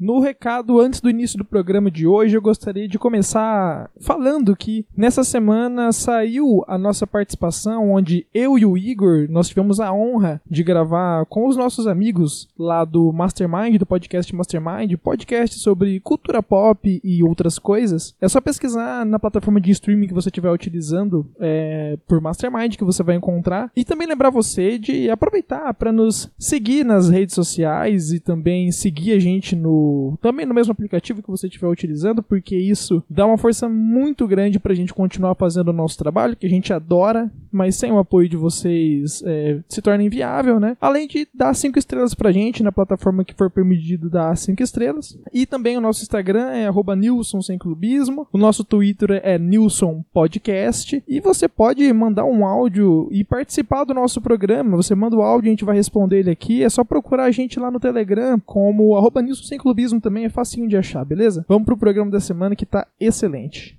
No recado antes do início do programa de hoje, eu gostaria de começar falando que nessa semana saiu a nossa participação, onde eu e o Igor nós tivemos a honra de gravar com os nossos amigos lá do Mastermind, do podcast Mastermind, podcast sobre cultura pop e outras coisas. É só pesquisar na plataforma de streaming que você estiver utilizando é, por Mastermind que você vai encontrar. E também lembrar você de aproveitar para nos seguir nas redes sociais e também seguir a gente no também no mesmo aplicativo que você estiver utilizando, porque isso dá uma força muito grande pra gente continuar fazendo o nosso trabalho, que a gente adora, mas sem o apoio de vocês é, se torna inviável, né? Além de dar cinco estrelas pra gente na plataforma que for permitido dar cinco estrelas. E também o nosso Instagram é Nilson Sem Clubismo. O nosso Twitter é Nilson Podcast. E você pode mandar um áudio e participar do nosso programa. Você manda o áudio, a gente vai responder ele aqui. É só procurar a gente lá no Telegram como arroba Nilson Sem Clubismo clubismo também é facinho de achar, beleza? Vamos pro programa da semana que tá excelente.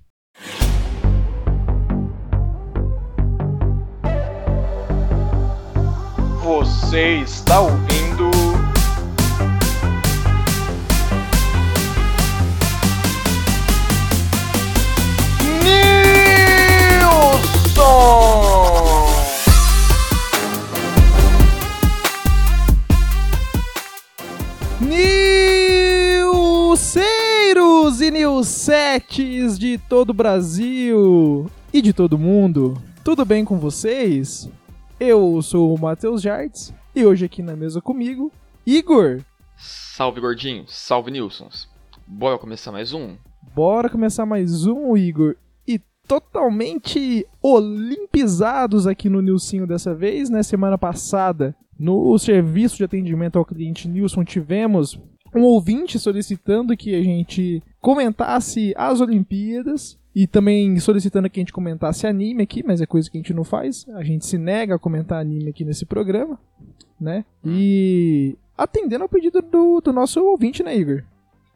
Você está ouvindo. Nilson! Nilceiros e Nilsetes de todo o Brasil e de todo mundo, tudo bem com vocês? Eu sou o Matheus Jardes e hoje aqui na mesa comigo, Igor. Salve gordinho, salve Nilsons. Bora começar mais um? Bora começar mais um, Igor. E totalmente olimpizados aqui no Nilcinho dessa vez, né? Semana passada, no serviço de atendimento ao cliente Nilson, tivemos um ouvinte solicitando que a gente comentasse as Olimpíadas e também solicitando que a gente comentasse anime aqui, mas é coisa que a gente não faz. A gente se nega a comentar anime aqui nesse programa, né? E atendendo ao pedido do, do nosso ouvinte, né, Igor?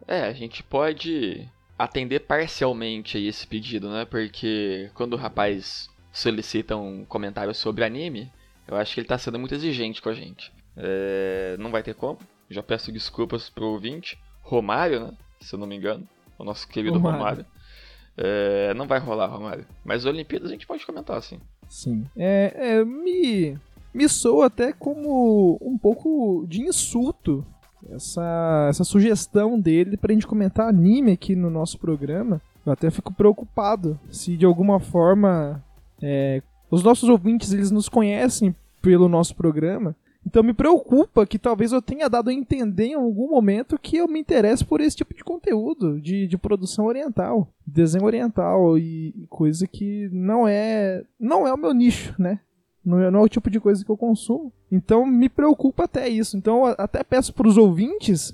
É, a gente pode atender parcialmente aí esse pedido, né? Porque quando o rapaz solicita um comentário sobre anime, eu acho que ele tá sendo muito exigente com a gente. É, não vai ter como. Já peço desculpas pro ouvinte. Romário, né? Se eu não me engano. O nosso querido Romário. Romário. É, não vai rolar, Romário. Mas Olimpíadas a gente pode comentar, sim. Sim. É, é, me, me soa até como um pouco de insulto essa, essa sugestão dele pra gente comentar anime aqui no nosso programa. Eu até fico preocupado se de alguma forma é, os nossos ouvintes eles nos conhecem pelo nosso programa. Então me preocupa que talvez eu tenha dado a entender em algum momento que eu me interesso por esse tipo de conteúdo, de, de produção oriental, desenho oriental e coisa que não é não é o meu nicho, né? Não é, não é o tipo de coisa que eu consumo. Então me preocupa até isso. Então até peço para os ouvintes,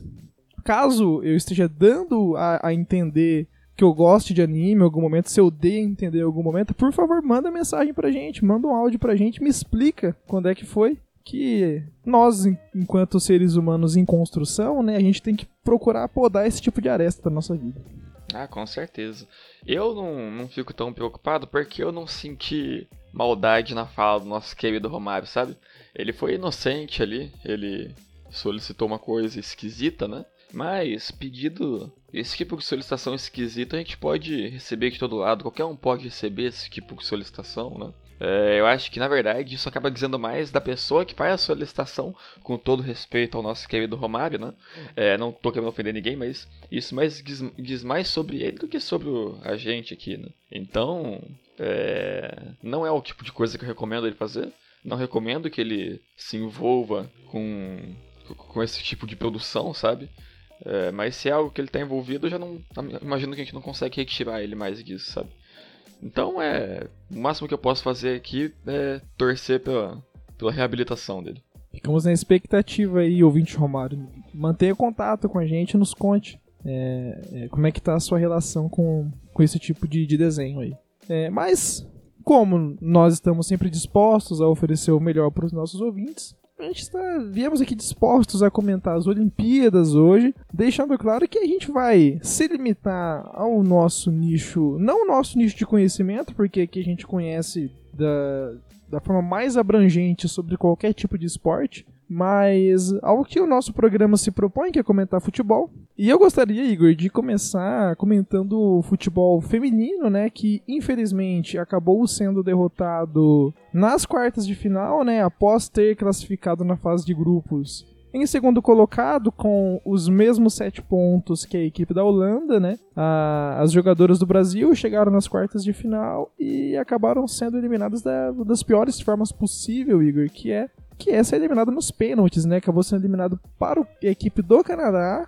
caso eu esteja dando a, a entender que eu goste de anime em algum momento, se eu dei a entender em algum momento, por favor, manda mensagem pra gente, manda um áudio pra gente, me explica quando é que foi que nós, en- enquanto seres humanos em construção, né, a gente tem que procurar podar esse tipo de aresta da nossa vida. Ah, com certeza. Eu não, não fico tão preocupado porque eu não senti maldade na fala do nosso querido Romário, sabe? Ele foi inocente ali, ele solicitou uma coisa esquisita, né? Mas pedido, esse tipo de solicitação esquisita a gente pode receber de todo lado, qualquer um pode receber esse tipo de solicitação, né? É, eu acho que na verdade isso acaba dizendo mais da pessoa que faz a solicitação, com todo respeito ao nosso querido Romário, né? É, não tô querendo ofender ninguém, mas isso mais diz, diz mais sobre ele do que sobre o- a gente aqui, né? Então, é, não é o tipo de coisa que eu recomendo ele fazer. Não recomendo que ele se envolva com, com esse tipo de produção, sabe? É, mas se é algo que ele tá envolvido, eu já não. Imagino que a gente não consegue retirar ele mais disso, sabe? Então é. O máximo que eu posso fazer aqui é torcer pela, pela reabilitação dele. Ficamos na expectativa aí, ouvinte Romário. Mantenha contato com a gente, nos conte é, é, como é que tá a sua relação com, com esse tipo de, de desenho aí. É, mas, como nós estamos sempre dispostos a oferecer o melhor para os nossos ouvintes, a gente está, viemos aqui dispostos a comentar as Olimpíadas hoje, deixando claro que a gente vai se limitar ao nosso nicho, não o nosso nicho de conhecimento, porque aqui a gente conhece da, da forma mais abrangente sobre qualquer tipo de esporte, Mas ao que o nosso programa se propõe, que é comentar futebol. E eu gostaria, Igor, de começar comentando o futebol feminino, né? Que infelizmente acabou sendo derrotado nas quartas de final, né? Após ter classificado na fase de grupos em segundo colocado, com os mesmos sete pontos que a equipe da Holanda, né? as jogadoras do Brasil chegaram nas quartas de final e acabaram sendo eliminadas da, das piores formas possível, Igor, que é que é ser eliminado nos pênaltis, né? Acabou sendo eliminado para a equipe do Canadá,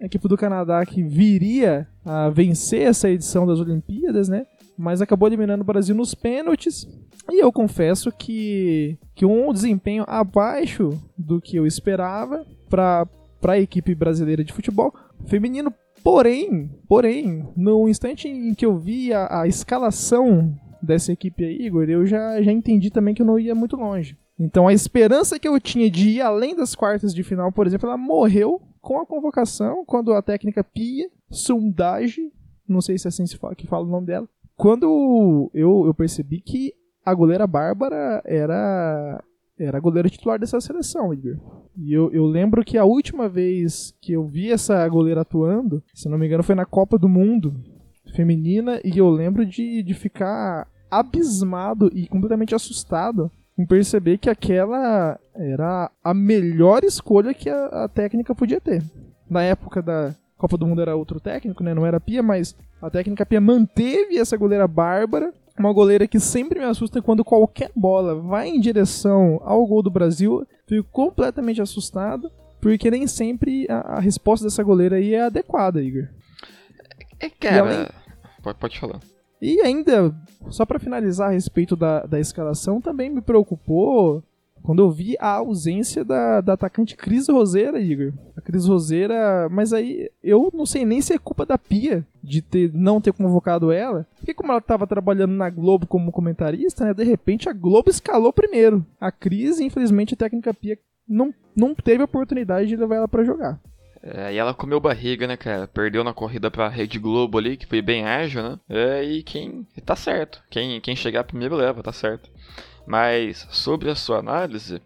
a equipe do Canadá que viria a vencer essa edição das Olimpíadas, né? Mas acabou eliminando o Brasil nos pênaltis. E eu confesso que, que um desempenho abaixo do que eu esperava para a equipe brasileira de futebol feminino. Porém, porém, no instante em que eu vi a, a escalação dessa equipe aí, Igor, eu já, já entendi também que eu não ia muito longe. Então a esperança que eu tinha de ir além das quartas de final, por exemplo, ela morreu com a convocação, quando a técnica Pia Sundage, não sei se é assim que fala o nome dela, quando eu, eu percebi que a goleira Bárbara era era a goleira titular dessa seleção, Igor. E eu, eu lembro que a última vez que eu vi essa goleira atuando, se não me engano, foi na Copa do Mundo feminina, e eu lembro de, de ficar abismado e completamente assustado em perceber que aquela era a melhor escolha que a, a, técnica podia ter. Na época da Copa do Mundo era outro técnico, né? Não era Pia, mas a técnica Pia manteve essa goleira bárbara. Uma goleira que sempre me assusta quando qualquer bola vai em direção ao gol do Brasil. Fico completamente assustado, porque nem sempre a, a resposta dessa goleira aí é adequada, Igor. É, cara. Além... Pode, pode falar. E ainda, só para finalizar a respeito da, da escalação, também me preocupou quando eu vi a ausência da, da atacante Cris Roseira, Igor. A Cris Roseira, mas aí eu não sei nem se é culpa da Pia de ter, não ter convocado ela. Porque como ela estava trabalhando na Globo como comentarista, né, de repente a Globo escalou primeiro. A Cris, infelizmente, a técnica Pia não, não teve a oportunidade de levar ela para jogar. É, e ela comeu barriga, né, cara? Perdeu na corrida pra Rede Globo ali, que foi bem ágil, né? É, e quem. Tá certo. Quem, quem chegar primeiro leva, tá certo. Mas sobre a sua análise,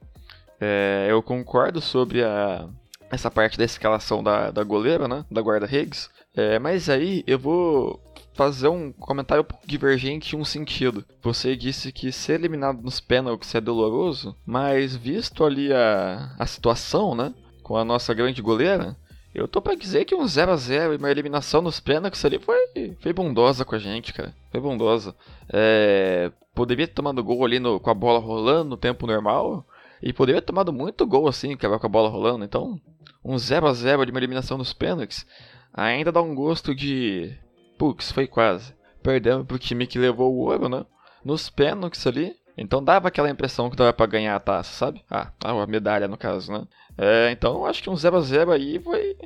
é, eu concordo sobre a, essa parte da escalação da, da goleira, né? Da guarda-redes. É, mas aí eu vou fazer um comentário um pouco divergente em um sentido. Você disse que ser eliminado nos pênaltis é doloroso, mas visto ali a, a situação, né? Com a nossa grande goleira, eu tô pra dizer que um 0x0 e uma eliminação nos pênaltis ali foi, foi bondosa com a gente, cara. Foi bondosa. É, poderia ter tomado gol ali no, com a bola rolando no tempo normal. E poderia ter tomado muito gol assim, com a bola rolando. Então, um 0x0 de uma eliminação nos pênaltis ainda dá um gosto de. Pux, foi quase. Perdemos pro time que levou o ouro, né? Nos pênaltis ali. Então dava aquela impressão que dava para ganhar a taça, sabe? Ah, a medalha no caso, né? É, então acho que um 0x0 aí foi,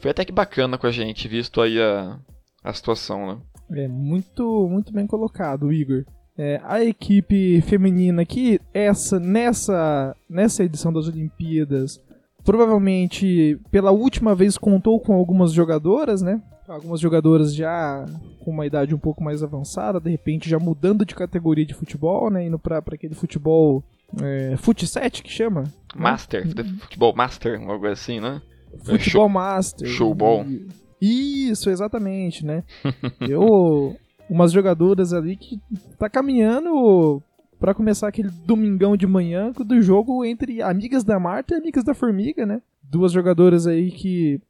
foi até que bacana com a gente, visto aí a, a situação, né? É, muito, muito bem colocado, Igor. É, a equipe feminina que essa nessa, nessa edição das Olimpíadas provavelmente pela última vez contou com algumas jogadoras, né? Algumas jogadoras já com uma idade um pouco mais avançada, de repente já mudando de categoria de futebol, né? Indo para aquele futebol é, Fut 7 que chama? Master, né? futebol master, algo assim, né? Futebol Show, master. Showball. Isso, exatamente, né? Eu umas jogadoras ali que tá caminhando para começar aquele domingão de manhã do jogo entre amigas da Marta e amigas da Formiga, né? Duas jogadoras aí que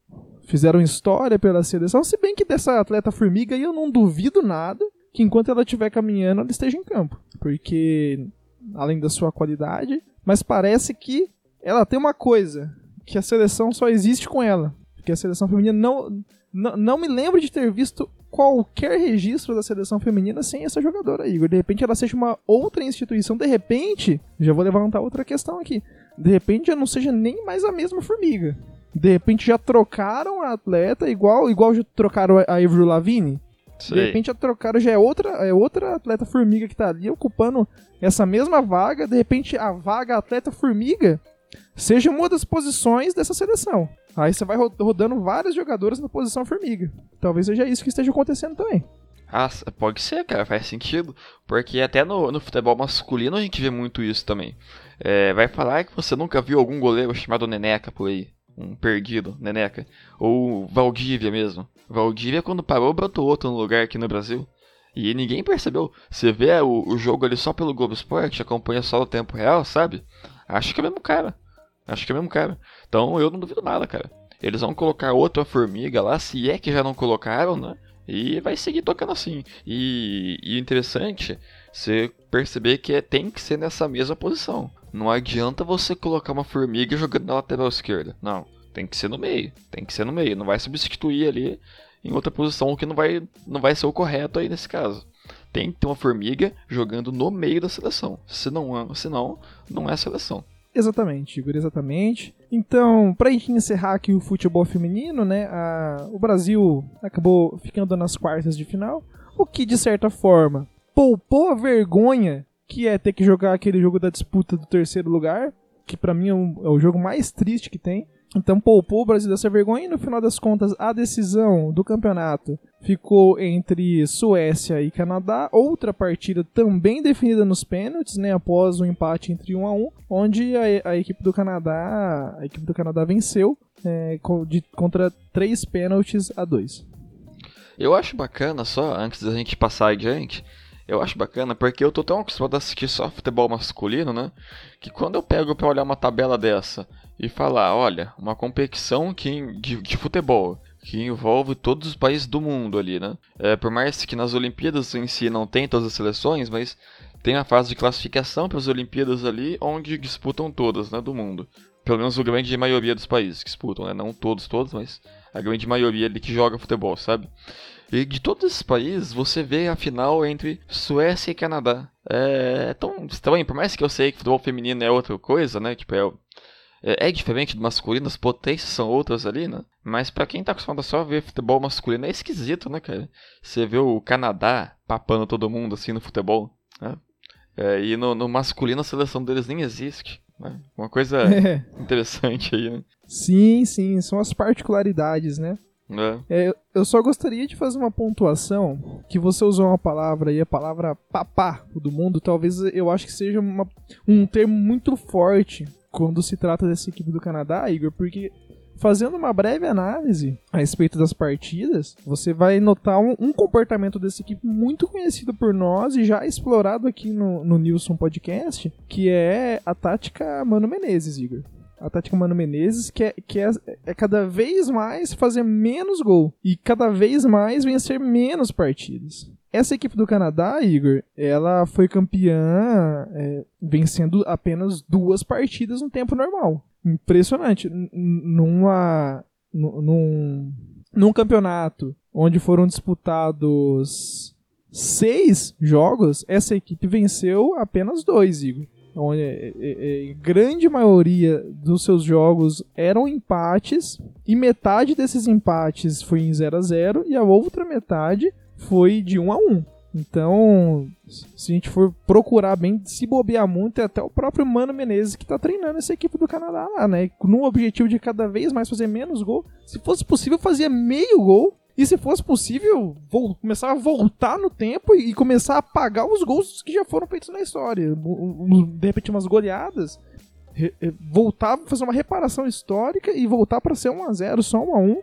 fizeram história pela seleção, se bem que dessa atleta Formiga eu não duvido nada que enquanto ela estiver caminhando ela esteja em campo, porque além da sua qualidade, mas parece que ela tem uma coisa, que a seleção só existe com ela. Porque a seleção feminina não, não, me lembro de ter visto qualquer registro da seleção feminina sem essa jogadora, Igor. De repente ela seja uma outra instituição, de repente, já vou levantar outra questão aqui. De repente já não seja nem mais a mesma formiga. De repente já trocaram a atleta igual igual já trocaram a Avril Lavigne. Sei. De repente já trocaram, já é outra, é outra atleta formiga que tá ali ocupando essa mesma vaga. De repente a vaga atleta formiga seja uma das posições dessa seleção. Aí você vai rodando vários jogadores na posição formiga. Talvez seja isso que esteja acontecendo também. Ah, pode ser, cara, faz sentido. Porque até no, no futebol masculino a gente vê muito isso também. É, vai falar que você nunca viu algum goleiro chamado Neneca por aí. Um perdido, Neneca. Ou Valdívia mesmo. Valdívia, quando parou, brotou outro no lugar aqui no Brasil. E ninguém percebeu. Você vê o, o jogo ali só pelo Globo Esporte, acompanha só no tempo real, sabe? Acho que é o mesmo cara. Acho que é o mesmo cara. Então eu não duvido nada, cara. Eles vão colocar outra formiga lá, se é que já não colocaram, né? E vai seguir tocando assim. E, e interessante você perceber que é, tem que ser nessa mesma posição. Não adianta você colocar uma formiga jogando na lateral esquerda. Não. Tem que ser no meio. Tem que ser no meio. Não vai substituir ali em outra posição, o que não vai, não vai ser o correto aí nesse caso. Tem que ter uma formiga jogando no meio da seleção. Se não, senão, não é seleção. Exatamente, Igor, exatamente. Então, pra gente encerrar aqui o futebol feminino, né, a, o Brasil acabou ficando nas quartas de final, o que, de certa forma, poupou a vergonha que é ter que jogar aquele jogo da disputa do terceiro lugar, que para mim é, um, é o jogo mais triste que tem. Então poupou o Brasil dessa vergonha e no final das contas a decisão do campeonato ficou entre Suécia e Canadá. Outra partida também definida nos pênaltis, né, após um empate entre 1 a 1, onde a, a equipe do Canadá, a equipe do Canadá venceu é, de, contra três pênaltis a 2. Eu acho bacana só antes da gente passar adiante, eu acho bacana porque eu tô tão acostumado a assistir só futebol masculino, né? Que quando eu pego para olhar uma tabela dessa e falar, olha, uma competição que, de, de futebol que envolve todos os países do mundo ali, né? É, por mais que nas Olimpíadas em si não tem todas as seleções, mas tem a fase de classificação para as Olimpíadas ali, onde disputam todas, né, do mundo. Pelo menos a grande maioria dos países que disputam, né? Não todos, todos, mas a grande maioria ali que joga futebol, sabe? E de todos esses países, você vê a final entre Suécia e Canadá. É tão estranho, por mais que eu sei que futebol feminino é outra coisa, né? Tipo, é, é, é diferente do masculino, as potências são outras ali, né? Mas para quem tá acostumado a só ver futebol masculino, é esquisito, né, cara? Você vê o Canadá papando todo mundo assim no futebol, né? É, e no, no, masculino a seleção deles nem existe. Né? Uma coisa é. interessante aí, né? Sim, sim, são as particularidades, né? É. É, eu só gostaria de fazer uma pontuação que você usou uma palavra aí, a palavra papá do mundo, talvez eu acho que seja uma, um termo muito forte quando se trata dessa equipe do Canadá, Igor, porque fazendo uma breve análise a respeito das partidas, você vai notar um, um, comportamento dessa equipe muito conhecido por nós e já explorado aqui no, no Nilson Podcast, que é a tática Mano Menezes, Igor a tática Mano Menezes, que, é, que é, é cada vez mais fazer menos gol e cada vez mais vencer menos partidas. Essa equipe do Canadá, Igor, ela foi campeã é, vencendo apenas duas partidas no tempo normal. Impressionante. Numa, num, num campeonato onde foram disputados seis jogos, essa equipe venceu apenas dois, Igor onde é, é, é, grande maioria dos seus jogos eram empates e metade desses empates foi em 0 a 0 e a outra metade foi de 1 a 1. Então, se a gente for procurar bem, se bobear muito, é até o próprio Mano Menezes que está treinando essa equipe do Canadá lá, né? No objetivo de cada vez mais fazer menos gol. Se fosse possível, fazia meio gol e se fosse possível, vou começar a voltar no tempo e começar a apagar os gols que já foram feitos na história. De repente, umas goleadas. Voltar, fazer uma reparação histórica e voltar para ser 1x0, só 1x1.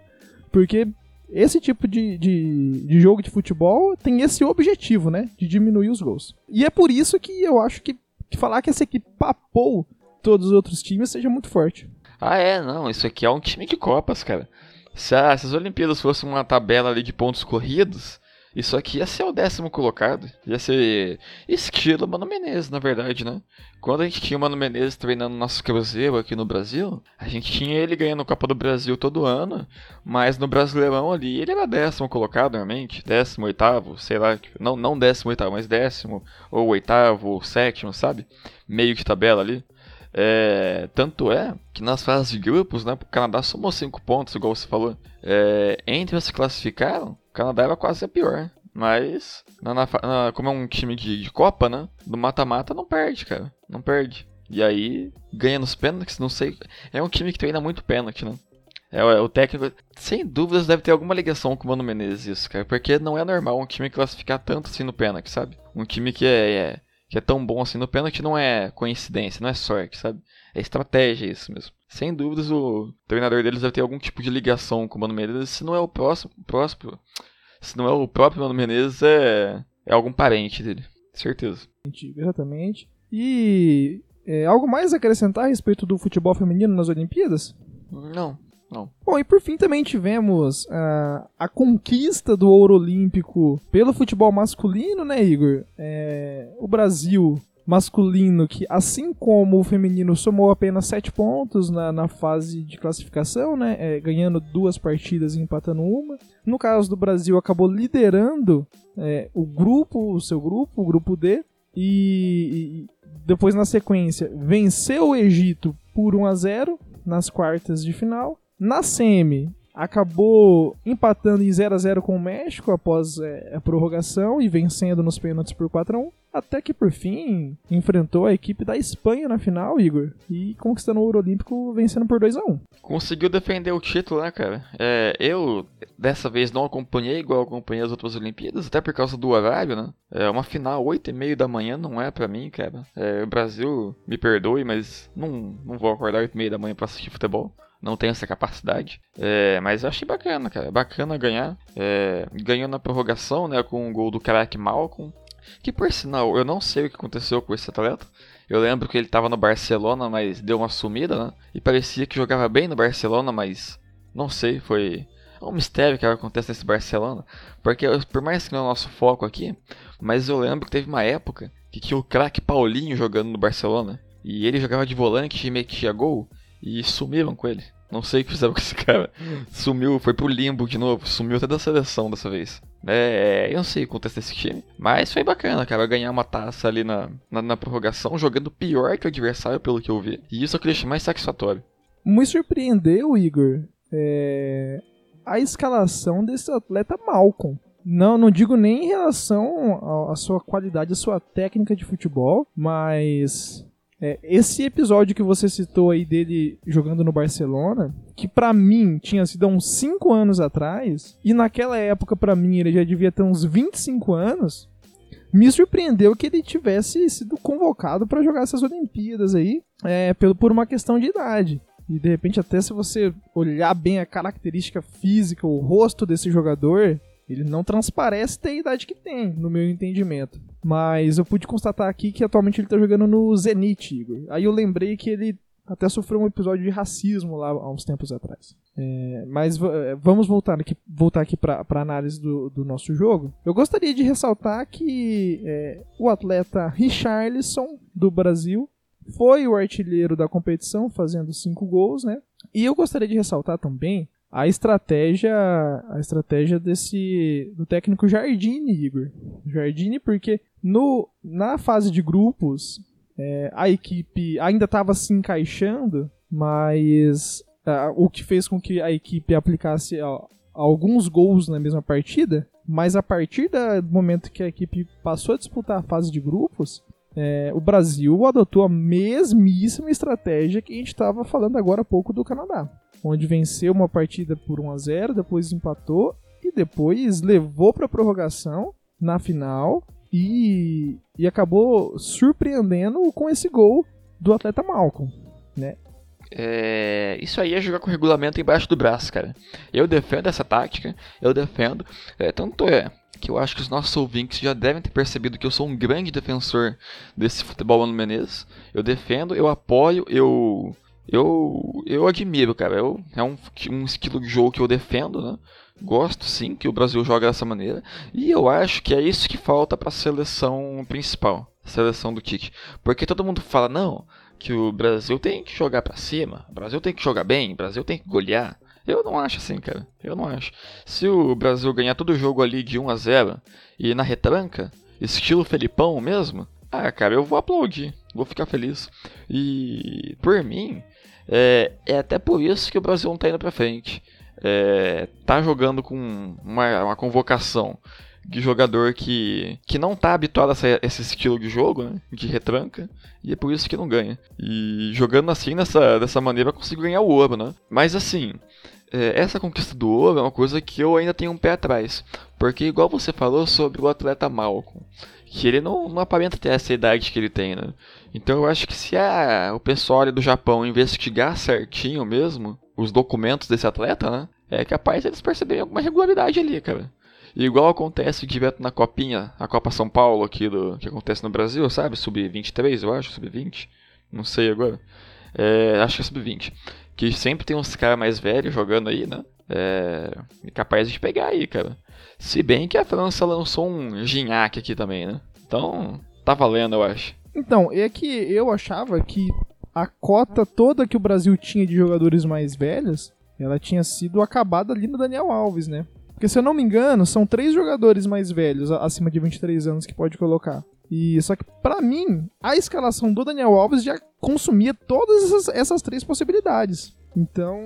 Porque esse tipo de, de, de, jogo de futebol tem esse objetivo, né? De diminuir os gols. E é por isso que eu acho que, que falar que essa equipe papou todos os outros times seja muito forte. Ah, é, não. Isso aqui é um time de Copas, cara. Se, a, se as Olimpíadas fossem uma tabela ali de pontos corridos, isso aqui ia ser o décimo colocado. Ia ser estilo Mano Menezes, na verdade, né? Quando a gente tinha o Mano Menezes treinando nosso Cruzeiro aqui no Brasil, a gente tinha ele ganhando a Copa do Brasil todo ano, mas no Brasileirão ali ele era décimo colocado normalmente, décimo, oitavo, sei lá, não, não décimo oitavo, mas décimo, ou oitavo, ou sétimo, sabe? Meio de tabela ali. É, tanto é que nas fases de grupos, né, o Canadá somou 5 pontos, igual você falou. É, entre os que classificaram, o Canadá era quase a pior. Mas, na, na, na, como é um time de, de Copa, né? Do mata-mata não perde, cara. Não perde. E aí, ganha nos pênaltis, não sei. É um time que treina muito pênalti, né? É, o técnico, sem dúvidas, deve ter alguma ligação com o Mano Menezes, isso, cara. Porque não é normal um time classificar tanto assim no pênalti, sabe? Um time que é, é, que é tão bom assim no pênalti não é coincidência, não é sorte, sabe? É estratégia isso mesmo. Sem dúvidas, o treinador deles deve ter algum tipo de ligação com o Mano Menezes. Se não é o próximo, próximo se não é o próprio Mano Menezes, é, é algum parente dele. Certeza. Exatamente. E é, algo mais a acrescentar a respeito do futebol feminino nas Olimpíadas? Não, não. Bom, e por fim também tivemos uh, a conquista do ouro olímpico pelo futebol masculino, né, Igor? É, o Brasil masculino, que assim como o feminino somou apenas 7 pontos na, na fase de classificação, né, é, ganhando duas partidas e empatando uma. No caso do Brasil, acabou liderando é, o grupo, o seu grupo, o grupo D, e, e depois na sequência venceu o Egito por 1 a 0 nas quartas de final. Na semi, acabou empatando em 0 a 0 com o México após é, a prorrogação e vencendo nos pênaltis por 4 a 1 até que por fim enfrentou a equipe da Espanha na final, Igor, e conquistando o ouro olímpico vencendo por 2 a 1 Conseguiu defender o título, né, cara? É, eu, dessa vez, não acompanhei igual acompanhei as outras Olimpíadas, até por causa do horário, né? É uma final 8 e meio da manhã não é pra mim, cara. É, o Brasil, me perdoe, mas não, não vou acordar 8 e meia da manhã pra assistir futebol não tenho essa capacidade. É, mas eu achei bacana, cara. Bacana ganhar. É, ganhou na prorrogação, né? Com o gol do craque Malcolm. Que por sinal, eu não sei o que aconteceu com esse atleta. Eu lembro que ele estava no Barcelona, mas deu uma sumida, né? E parecia que jogava bem no Barcelona, mas não sei, foi é um mistério que acontece nesse Barcelona. Porque por mais que não é o nosso foco aqui, mas eu lembro que teve uma época que tinha o craque Paulinho jogando no Barcelona. E ele jogava de volante e metia gol e sumiram com ele. Não sei o que fizeram com esse cara. Sumiu, foi pro limbo de novo, sumiu até da seleção dessa vez. É, eu não sei o contexto desse time, mas foi bacana, cara, ganhar uma taça ali na, na, na, prorrogação, jogando pior que o adversário, pelo que eu vi. E isso é o que mais satisfatório. Me surpreendeu, Igor, é... a escalação desse atleta Malcolm. Não, não digo nem em relação à sua qualidade, à sua técnica de futebol, mas é, esse episódio que você citou aí dele jogando no Barcelona, que para mim tinha sido há uns 5 anos atrás, e naquela época para mim ele já devia ter uns 25 anos, me surpreendeu que ele tivesse sido convocado para jogar essas Olimpíadas aí, é, pelo, por uma questão de idade. E de repente, até se você olhar bem a característica física, o rosto desse jogador, ele não transparece ter a idade que tem, no meu entendimento. Mas eu pude constatar aqui que atualmente ele tá jogando no Zenit, Igor. Aí eu lembrei que ele até sofreu um episódio de racismo lá há uns tempos atrás. É, mas é, vamos voltar aqui, voltar aqui para a análise do, do, nosso jogo. Eu gostaria de ressaltar que é, o atleta Richarlison, do Brasil, foi o artilheiro da competição, fazendo cinco gols, né? E eu gostaria de ressaltar também a estratégia a estratégia desse do técnico Jardine, Igor. Jardine porque no na fase de grupos é, a equipe ainda estava se encaixando, mas o que fez com que a equipe aplicasse uh, alguns gols na mesma partida, mas a partir do momento que a equipe passou a disputar a fase de grupos, é, o Brasil adotou a mesmíssima estratégia que a gente estava falando agora há pouco do Canadá onde venceu uma partida por 1 a 0, depois empatou e depois levou para prorrogação na final e, e acabou surpreendendo com esse gol do atleta Malcolm, né? É, isso aí é jogar com o regulamento embaixo do braço, cara. Eu defendo essa tática, eu defendo. É, tanto é que eu acho que os nossos ouvintes já devem ter percebido que eu sou um grande defensor desse futebol ano Menezes. Eu defendo, eu apoio, eu eu, eu admiro, cara. Eu, é um, um estilo de jogo que eu defendo, né? Gosto sim que o Brasil joga dessa maneira. E eu acho que é isso que falta para a seleção principal, seleção do Tite. Porque todo mundo fala, não, que o Brasil tem que jogar para cima, o Brasil tem que jogar bem, o Brasil tem que golear. Eu não acho assim, cara. Eu não acho. Se o Brasil ganhar todo o jogo ali de 1 a 0 e na retranca, estilo Felipão mesmo, ah, cara, eu vou aplaudir, vou ficar feliz. E por mim, é, é até por isso que o Brasil não tá indo pra frente. É, tá jogando com uma, uma convocação de jogador que, que não tá habituado a essa, esse estilo de jogo, né? De retranca. E é por isso que não ganha. E jogando assim, dessa, dessa maneira, conseguiu ganhar o ouro, né? Mas assim, é, essa conquista do ouro é uma coisa que eu ainda tenho um pé atrás. Porque, igual você falou sobre o atleta Malcolm, que ele não, não aparenta ter essa idade que ele tem, né? Então eu acho que se a, o pessoal do Japão investigar certinho mesmo os documentos desse atleta, né? É capaz eles perceberem alguma regularidade ali, cara. Igual acontece direto na copinha, a Copa São Paulo aqui do que acontece no Brasil, sabe? Sub-23, eu acho, sub-20. Não sei agora. É, acho que é sub-20. Que sempre tem uns caras mais velhos jogando aí, né? É, capaz de pegar aí, cara. Se bem que a França lançou um Gignac aqui também, né? Então, tá valendo, eu acho. Então, é que eu achava que a cota toda que o Brasil tinha de jogadores mais velhos, ela tinha sido acabada ali no Daniel Alves, né? Porque se eu não me engano, são três jogadores mais velhos, acima de 23 anos, que pode colocar. E só que para mim, a escalação do Daniel Alves já consumia todas essas, essas, três possibilidades. Então,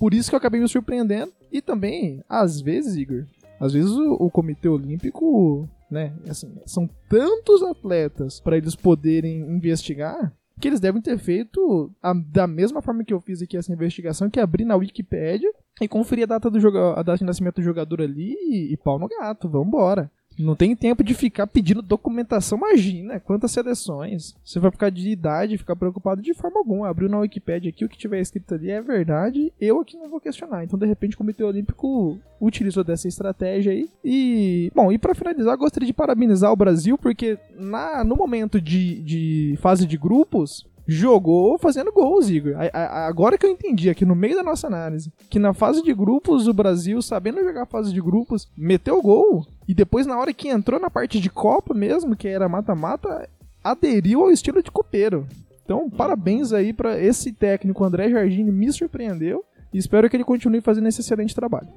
por isso que eu acabei me surpreendendo. E também, às vezes, Igor, às vezes o, o Comitê Olímpico, né, assim, são tantos atletas para eles poderem investigar que eles devem ter feito a, da mesma forma que eu fiz aqui essa investigação, que é abrir na Wikipedia e conferir a data, do joga a data de nascimento do jogador ali e, e pau no gato, vambora. Não tem tempo de ficar pedindo documentação, imagina quantas seleções. Você vai ficar de idade, ficar preocupado de forma alguma. Abriu na Wikipedia aqui, o que tiver escrito ali é verdade, eu aqui não vou questionar. Então, de repente, o Comitê Olímpico utilizou dessa estratégia aí. E, bom, e para finalizar, gostaria de parabenizar o Brasil, porque na, no momento de, de fase de grupos, jogou fazendo gols, Igor. A, a, agora que eu entendi aqui no meio da nossa análise, que na fase de grupos o Brasil, sabendo jogar fase de grupos, meteu gol. E depois, na hora que entrou na parte de Copa mesmo, que era mata-mata, aderiu ao estilo de copeiro. Então, parabéns aí para esse técnico André Jardine, me surpreendeu. E espero que ele continue fazendo esse excelente trabalho.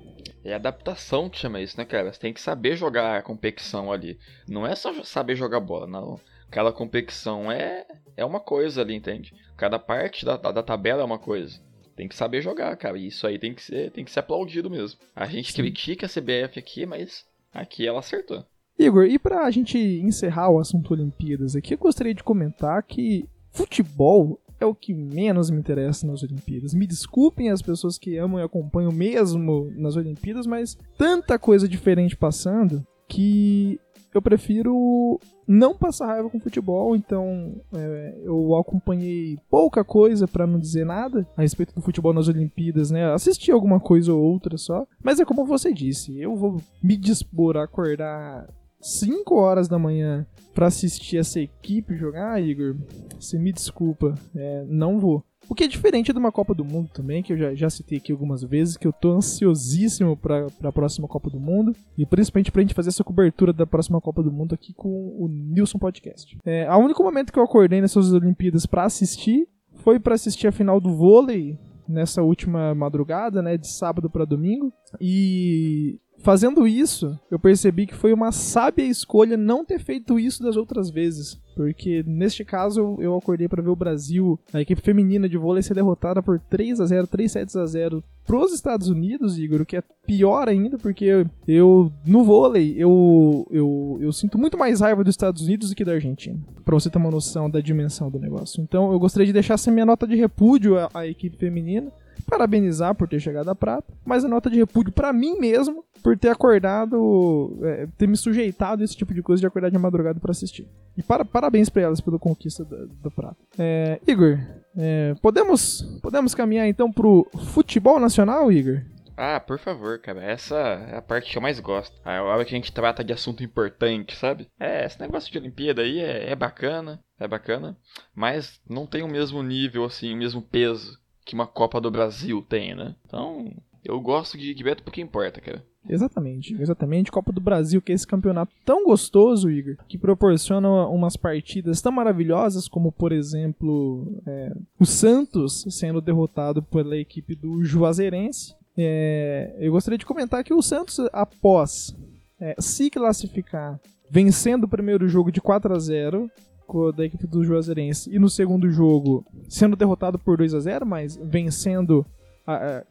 É adaptação que chama isso, né, cara? Você tem que saber jogar a competição ali. Não é só saber jogar bola, não. Cada competição é, é uma coisa ali, entende? Cada parte da, da, da tabela é uma coisa. Tem que saber jogar, cara. E isso aí tem que ser, tem que ser aplaudido mesmo. A gente Sim. critica a CBF aqui, mas aqui ela acertou. Igor, e pra gente encerrar o assunto Olimpíadas aqui, eu gostaria de comentar que futebol é o que menos me interessa nas Olimpíadas. Me desculpem as pessoas que amam e acompanham mesmo nas Olimpíadas, mas tanta coisa diferente passando que eu prefiro não passar raiva com futebol, então é, eu acompanhei pouca coisa, para não dizer nada, a respeito do futebol nas Olimpíadas, né? Assisti alguma coisa ou outra só, mas é como você disse, eu vou me dispor a acordar 5 horas da manhã para assistir essa equipe jogar, Igor, você me desculpa, é, não vou. O que é diferente de uma Copa do Mundo também, que eu já, já citei aqui algumas vezes, que eu tô ansiosíssimo pra, pra próxima Copa do Mundo. E principalmente pra gente fazer essa cobertura da próxima Copa do Mundo aqui com o Nilson Podcast. É, o único momento que eu acordei nessas Olimpíadas para assistir foi para assistir a final do vôlei nessa última madrugada, né, de sábado para domingo. E Fazendo isso, eu percebi que foi uma sábia escolha não ter feito isso das outras vezes. Porque neste caso eu acordei para ver o Brasil, a equipe feminina de vôlei ser derrotada por 3 a 0 3 sets a 0 pros Estados Unidos, Igor, o que é pior ainda, porque eu, no vôlei, eu, eu, eu sinto muito mais raiva dos Estados Unidos do que da Argentina. Pra você ter uma noção da dimensão do negócio. Então eu gostaria de deixar essa minha nota de repúdio à, à equipe feminina parabenizar por ter chegado à prata, mas a nota de repúdio para mim mesmo por ter acordado, é, ter me sujeitado a esse tipo de coisa de acordar de madrugada para assistir. E para, parabéns para elas pela conquista da, da prata. É, Igor, é, podemos, podemos caminhar então pro futebol nacional, Igor? Ah, por favor, cara. Essa é a parte que eu mais gosto. A hora que a gente trata de assunto importante, sabe? É, esse negócio de Olimpíada aí é, é bacana, é bacana, mas não tem o mesmo nível, assim, o mesmo peso que uma Copa do Brasil tem, né? Então, eu gosto de, ver porque importa, cara. Exatamente, exatamente. Copa do Brasil, que é esse campeonato tão gostoso, Igor, que proporciona umas partidas tão maravilhosas, como, por exemplo, é, o Santos sendo derrotado pela equipe do Juazeirense. É, eu gostaria de comentar que o Santos, após é, se classificar vencendo o primeiro jogo de 4 a 0 da equipe do Juazeirense e no segundo jogo sendo derrotado por 2 a 0 mas vencendo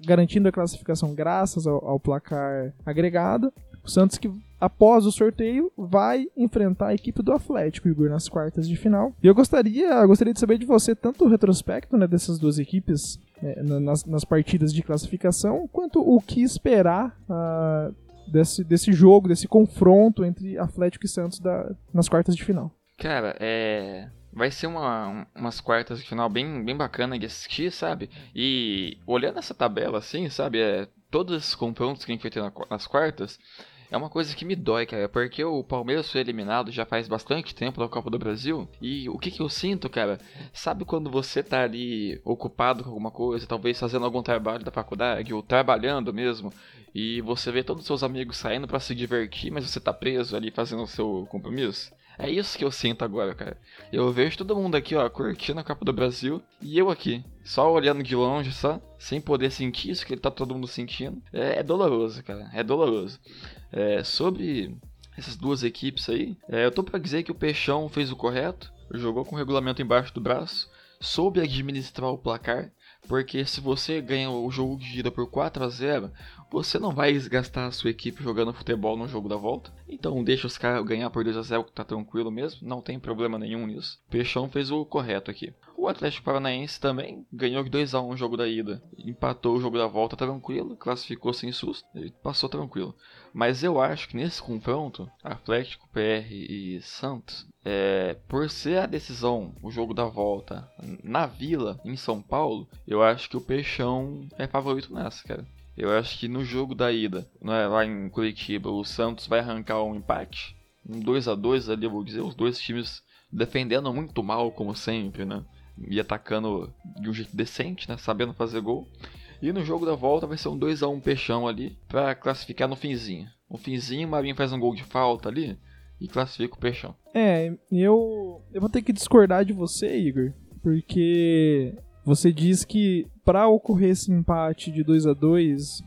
garantindo a classificação graças ao, ao, placar agregado. O Santos que após o sorteio, vai enfrentar a equipe do Atlético, Igor, nas quartas de final. E eu gostaria, gostaria de saber de você tanto o retrospecto né, dessas duas equipes é, nas, nas, partidas de classificação, quanto o que esperar uh, desse, desse jogo, desse confronto entre Atlético e Santos da, nas quartas de final. Cara, é. Vai ser uma, umas quartas de final bem, bem bacana de assistir, sabe? E olhando essa tabela assim, sabe? É, todos os confrontos que a gente vai ter nas quartas, é uma coisa que me dói, cara, porque o Palmeiras foi eliminado já faz bastante tempo da Copa do Brasil. E o que, que eu sinto, cara? Sabe quando você tá ali ocupado com alguma coisa, talvez fazendo algum trabalho da faculdade, ou trabalhando mesmo, e você vê todos os seus amigos saindo para se divertir, mas você tá preso ali fazendo o seu compromisso? É isso que eu sinto agora, cara. Eu vejo todo mundo aqui, ó, curtindo a Copa do Brasil e eu aqui, só olhando de longe, só, sem poder sentir isso que tá todo mundo sentindo. É, é doloroso, cara. É doloroso. É, sobre essas duas equipes aí, é, eu tô pra dizer que o Peixão fez o correto, jogou com o regulamento embaixo do braço, soube administrar o placar, porque se você ganha o jogo de ida por 4 a 0 você não vai gastar a sua equipe jogando futebol no jogo da volta. Então deixa os caras ganhar por 2 a 0 que tá tranquilo mesmo, não tem problema nenhum nisso. Peixão fez o correto aqui. O Atlético Paranaense também ganhou 2 a 1 o jogo da ida, empatou o jogo da volta tranquilo, classificou sem susto passou tranquilo. Mas eu acho que nesse confronto, Atlético, PR e Santos, é, por ser a decisão, o jogo da volta na Vila, em São Paulo, eu acho que o Peixão é favorito nessa, cara. Eu acho que no jogo da ida, né, lá em Curitiba, o Santos vai arrancar um empate. Um 2 a 2 ali, vou dizer, os dois times defendendo muito mal, como sempre, né? E atacando de um jeito decente, né? Sabendo fazer gol. E no jogo da volta vai ser um 2 a 1 peixão ali, para classificar no finzinho. No finzinho, o Marinho faz um gol de falta ali e classifica o peixão. É, eu, eu vou ter que discordar de você, Igor, porque você diz que para ocorrer esse empate de 2 a 2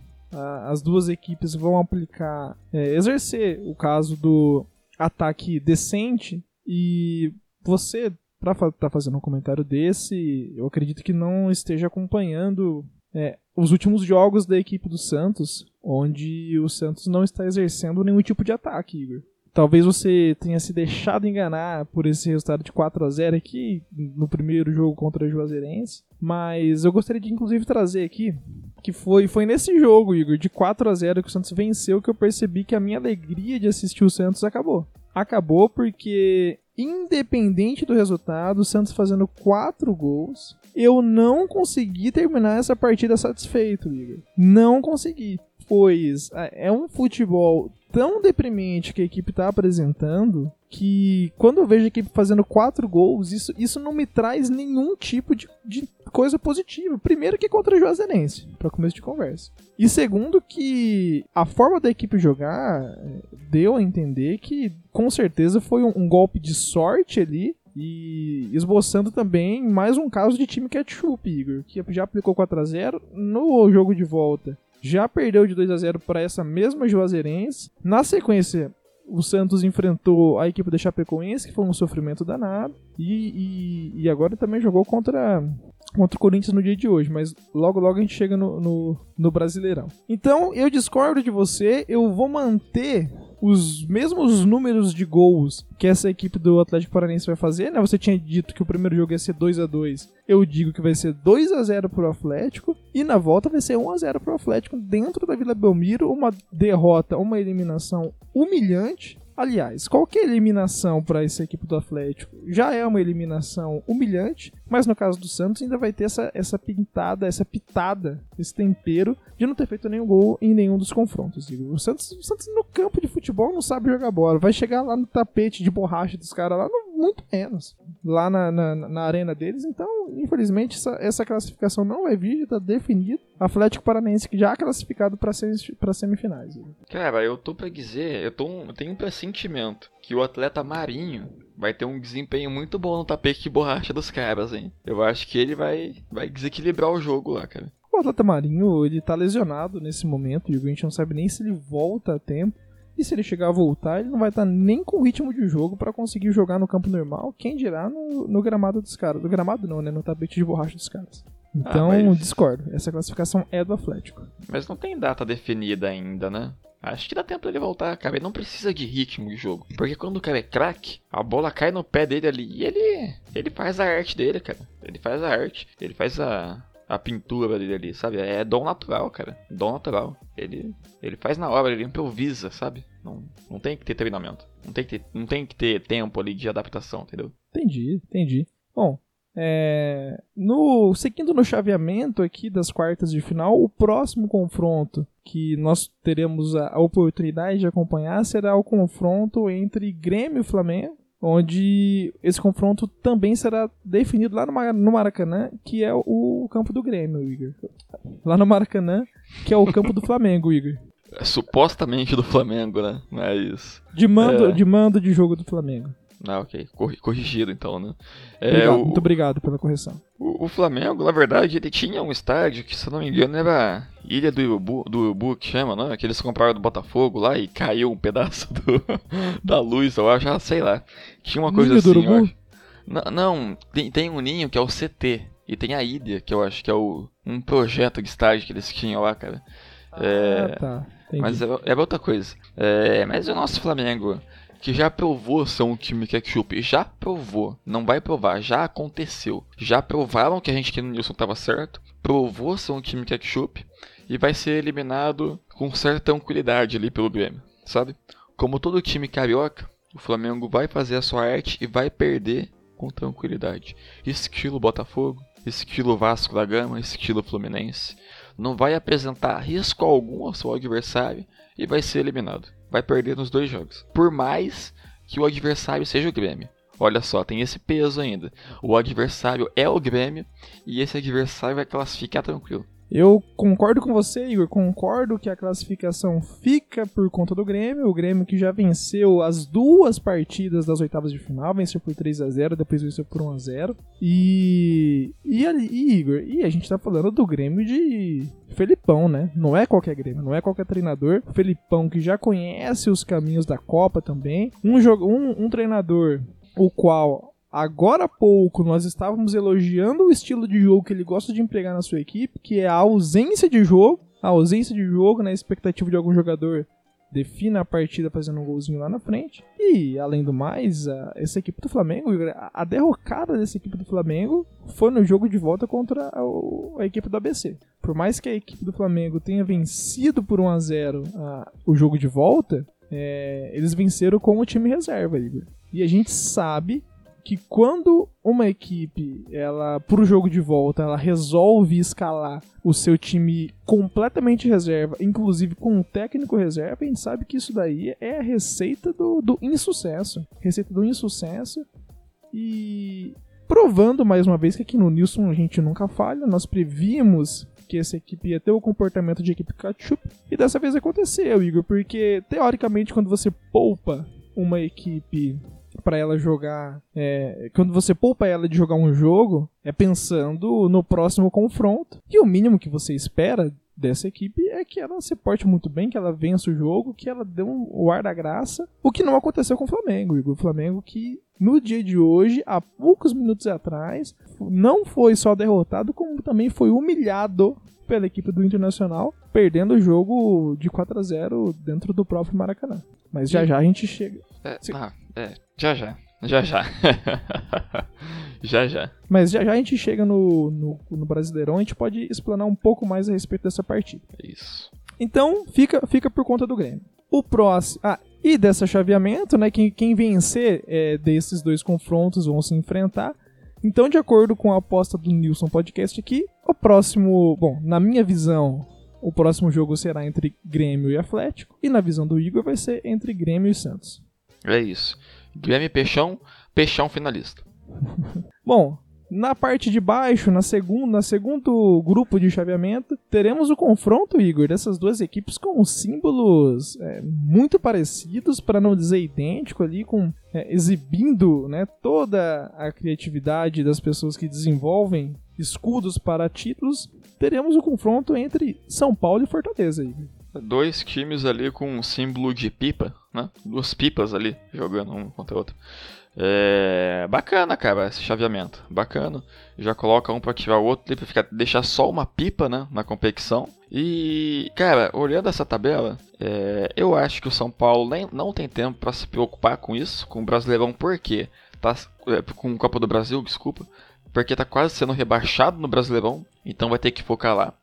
as duas equipes vão aplicar, é, exercer o caso do ataque decente e você, para estar tá fazendo um comentário desse, eu acredito que não esteja acompanhando é, os últimos jogos da equipe do Santos, onde o Santos não está exercendo nenhum tipo de ataque, Igor. Talvez você tenha se deixado enganar por esse resultado de 4 a 0 aqui no primeiro jogo contra o Juazeirense, mas eu gostaria de inclusive trazer aqui que foi foi nesse jogo, Igor, de 4 a 0 que o Santos venceu que eu percebi que a minha alegria de assistir o Santos acabou. Acabou porque independente do resultado, o Santos fazendo 4 gols, eu não consegui terminar essa partida satisfeito, Igor. Não consegui pois é um futebol tão deprimente que a equipe está apresentando que quando eu vejo a equipe fazendo quatro gols, isso, isso não me traz nenhum tipo de, de coisa positiva. Primeiro que contra o Juazeirense, para começo de conversa. E segundo que a forma da equipe jogar é, deu a entender que com certeza foi um, um golpe de sorte ali e esboçando também mais um caso de time ketchup, Igor, que já aplicou 4 a 0 no jogo de volta já perdeu de 2 a 0 para essa mesma Juazeirense. Na sequência, o Santos enfrentou a equipe da Chapecoense, que foi um sofrimento danado. E, e, e, agora também jogou contra, contra o Corinthians no dia de hoje. Mas logo, logo a gente chega no, no, no Brasileirão. Então eu discordo de você. Eu vou manter os mesmos números de gols que essa equipe do Atlético Paranaense vai fazer, né? Você tinha dito que o primeiro jogo ia ser 2 a 2 Eu digo que vai ser 2 a 0 pro Atlético. E na volta vai ser 1 a 0 pro Atlético dentro da Vila Belmiro. Uma derrota, uma eliminação humilhante Aliás, qualquer eliminação para essa equipe do Atlético já é uma eliminação humilhante, mas no caso do Santos ainda vai ter essa, essa pintada, essa pitada, esse tempero de não ter feito nenhum gol em nenhum dos confrontos. O Santos, o Santos no campo de futebol não sabe jogar bola, vai chegar lá no tapete de borracha dos caras lá, muito menos, lá na, na, na, arena deles. Então, infelizmente, essa, essa classificação não vai vir, já está definido. Atlético Paranaense que já é classificado para semifinais. Cara, eu tô para dizer, eu, tô, eu tenho um pressentimento que o atleta Marinho vai ter um desempenho muito bom no tapete de borracha dos caras, hein? Eu acho que ele vai, vai desequilibrar o jogo lá, cara. O atleta Marinho, ele tá lesionado nesse momento, e a gente não sabe nem se ele volta a tempo. E se ele chegar a voltar, ele não vai estar tá nem com ritmo de jogo para conseguir jogar no campo normal, quem dirá no, no gramado dos caras. No gramado não, né? No tapete de borracha dos caras. Então, ah, mas... discordo. Essa classificação é do Atlético. Mas não tem data definida ainda, né? Acho que dá tempo dele voltar, cara. Ele não precisa de ritmo de jogo. Porque quando o cara é craque, a bola cai no pé dele ali e ele, ele faz a arte dele, cara. Ele faz a arte. Ele faz a, a pintura dele ali, sabe? É dom natural, cara. Dom natural. Ele, ele faz na hora, ele improvisa, sabe? Não, não tem que ter treinamento. Não tem que ter, não tem que ter tempo ali de adaptação, entendeu? Entendi, entendi. Bom, é, no seguindo no chaveamento aqui das quartas de final, o próximo confronto que nós teremos a, a oportunidade de acompanhar será o confronto entre Grêmio e Flamengo, onde esse confronto também será definido lá no Maracanã, que é o campo do Grêmio, Igor. Lá no Maracanã, que é o campo do Flamengo, Igor. É supostamente do Flamengo, né? Mas. De mando, é... de mando de jogo do Flamengo. Ah, ok. Corrigido então, né? É, obrigado, o, muito obrigado pela correção. O, o, Flamengo, na verdade, ele tinha um estádio que, se eu não me engano, era Ilha do Urubu, do Urubu que chama, né? Que eles compraram do Botafogo lá e caiu um pedaço do, da luz, eu acho, ah, sei lá. Tinha uma coisa Ninho assim. Do Urubu? Não, não tem, tem um ninho que é o CT. E tem a Ilha, que eu acho que é o, um projeto de estádio que eles tinham lá, cara. Ah, é, tá. Entendi. Mas é, é outra coisa. É, mas o nosso Flamengo que já provou ser um time ketchup. Já provou. Não vai provar. Já aconteceu. Já provaram que a gente aqui no Nilson estava certo. Provou ser um time ketchup. E vai ser eliminado com certa tranquilidade ali pelo Grêmio. Sabe? Como todo time carioca, o Flamengo vai fazer a sua arte e vai perder com tranquilidade. Estilo Botafogo, estilo Vasco da Gama, estilo Fluminense. Não vai apresentar risco algum ao seu adversário e vai ser eliminado vai perder nos dois jogos. Por mais que o adversário seja o Grêmio. Olha só, tem esse peso ainda. O adversário é o Grêmio e esse adversário vai classificar tranquilo. Eu concordo com você, Igor. Concordo que a classificação fica por conta do Grêmio. O Grêmio que já venceu as duas partidas das oitavas de final, venceu por 3 a 0 depois venceu por 1 a 0 E, e, e Igor, e a gente tá falando do Grêmio de Felipão, né? Não é qualquer Grêmio, não é qualquer treinador. Felipão que já conhece os caminhos da Copa também. Um, um, um treinador o qual Agora há pouco nós estávamos elogiando o estilo de jogo que ele gosta de empregar na sua equipe, que é a ausência de jogo, a ausência de jogo na expectativa de algum jogador defina a partida fazendo um golzinho lá na frente. E, além do mais, a, essa equipe do Flamengo, a, derrocada dessa equipe do Flamengo foi no jogo de volta contra a, a equipe do ABC. Por mais que a equipe do Flamengo tenha vencido por 1 a 0 o jogo de volta, é, eles venceram com o time reserva, Igor. E a gente sabe que quando uma equipe, ela pro jogo de volta, ela resolve escalar o seu time completamente reserva, inclusive com um técnico reserva, a gente sabe que isso daí é a receita do, do insucesso. Receita do insucesso. E provando mais uma vez que aqui no Nilson a gente nunca falha, nós prevíamos que essa equipe ia ter o comportamento de equipe ketchup, e dessa vez aconteceu, Igor, porque teoricamente quando você poupa uma equipe para ela jogar. É, quando você poupa ela de jogar um jogo, é pensando no próximo confronto. E o mínimo que você espera dessa equipe é que ela se porte muito bem, que ela vença o jogo, que ela dê um, o ar da graça. O que não aconteceu com o Flamengo, Igor. O Flamengo que no dia de hoje, há poucos minutos atrás, não foi só derrotado, como também foi humilhado pela equipe do Internacional, perdendo o jogo de 4 a 0 dentro do próprio Maracanã. Mas já já a gente chega. É, ah, é, já já. Já já. já já. Mas já já a gente chega no, no, no Brasileirão, a gente pode explanar um pouco mais a respeito dessa partida. Isso. Então, fica, fica por conta do Grêmio. O próximo. Ah, e desse chaveamento, né? Quem, quem vencer é, desses dois confrontos vão se enfrentar. Então, de acordo com a aposta do Nilson Podcast aqui, o próximo. Bom, na minha visão, o próximo jogo será entre Grêmio e Atlético. E na visão do Igor, vai ser entre Grêmio e Santos. É isso. Guilherme Peixão, Peixão finalista. Bom, na parte de baixo, na segunda, na segundo grupo de chaveamento, teremos o confronto, Igor, dessas duas equipes com símbolos é, muito parecidos, para não dizer idêntico ali, com é, exibindo né, toda a criatividade das pessoas que desenvolvem escudos para títulos. Teremos o confronto entre São Paulo e Fortaleza, Igor dois times ali com um símbolo de pipa, né? Duas pipas ali jogando um contra o outro. É bacana, cara, esse chaveamento. Bacana. Já coloca um pra ativar o outro pra ficar, deixar só uma pipa, né, na competição. E, cara, olhando essa tabela, é, eu acho que o São Paulo nem, não tem tempo para se preocupar com isso, com o Brasileirão, por quê? Tá, é, com o Copa do Brasil, desculpa. Porque tá quase sendo rebaixado no Brasileirão, então vai ter que focar lá.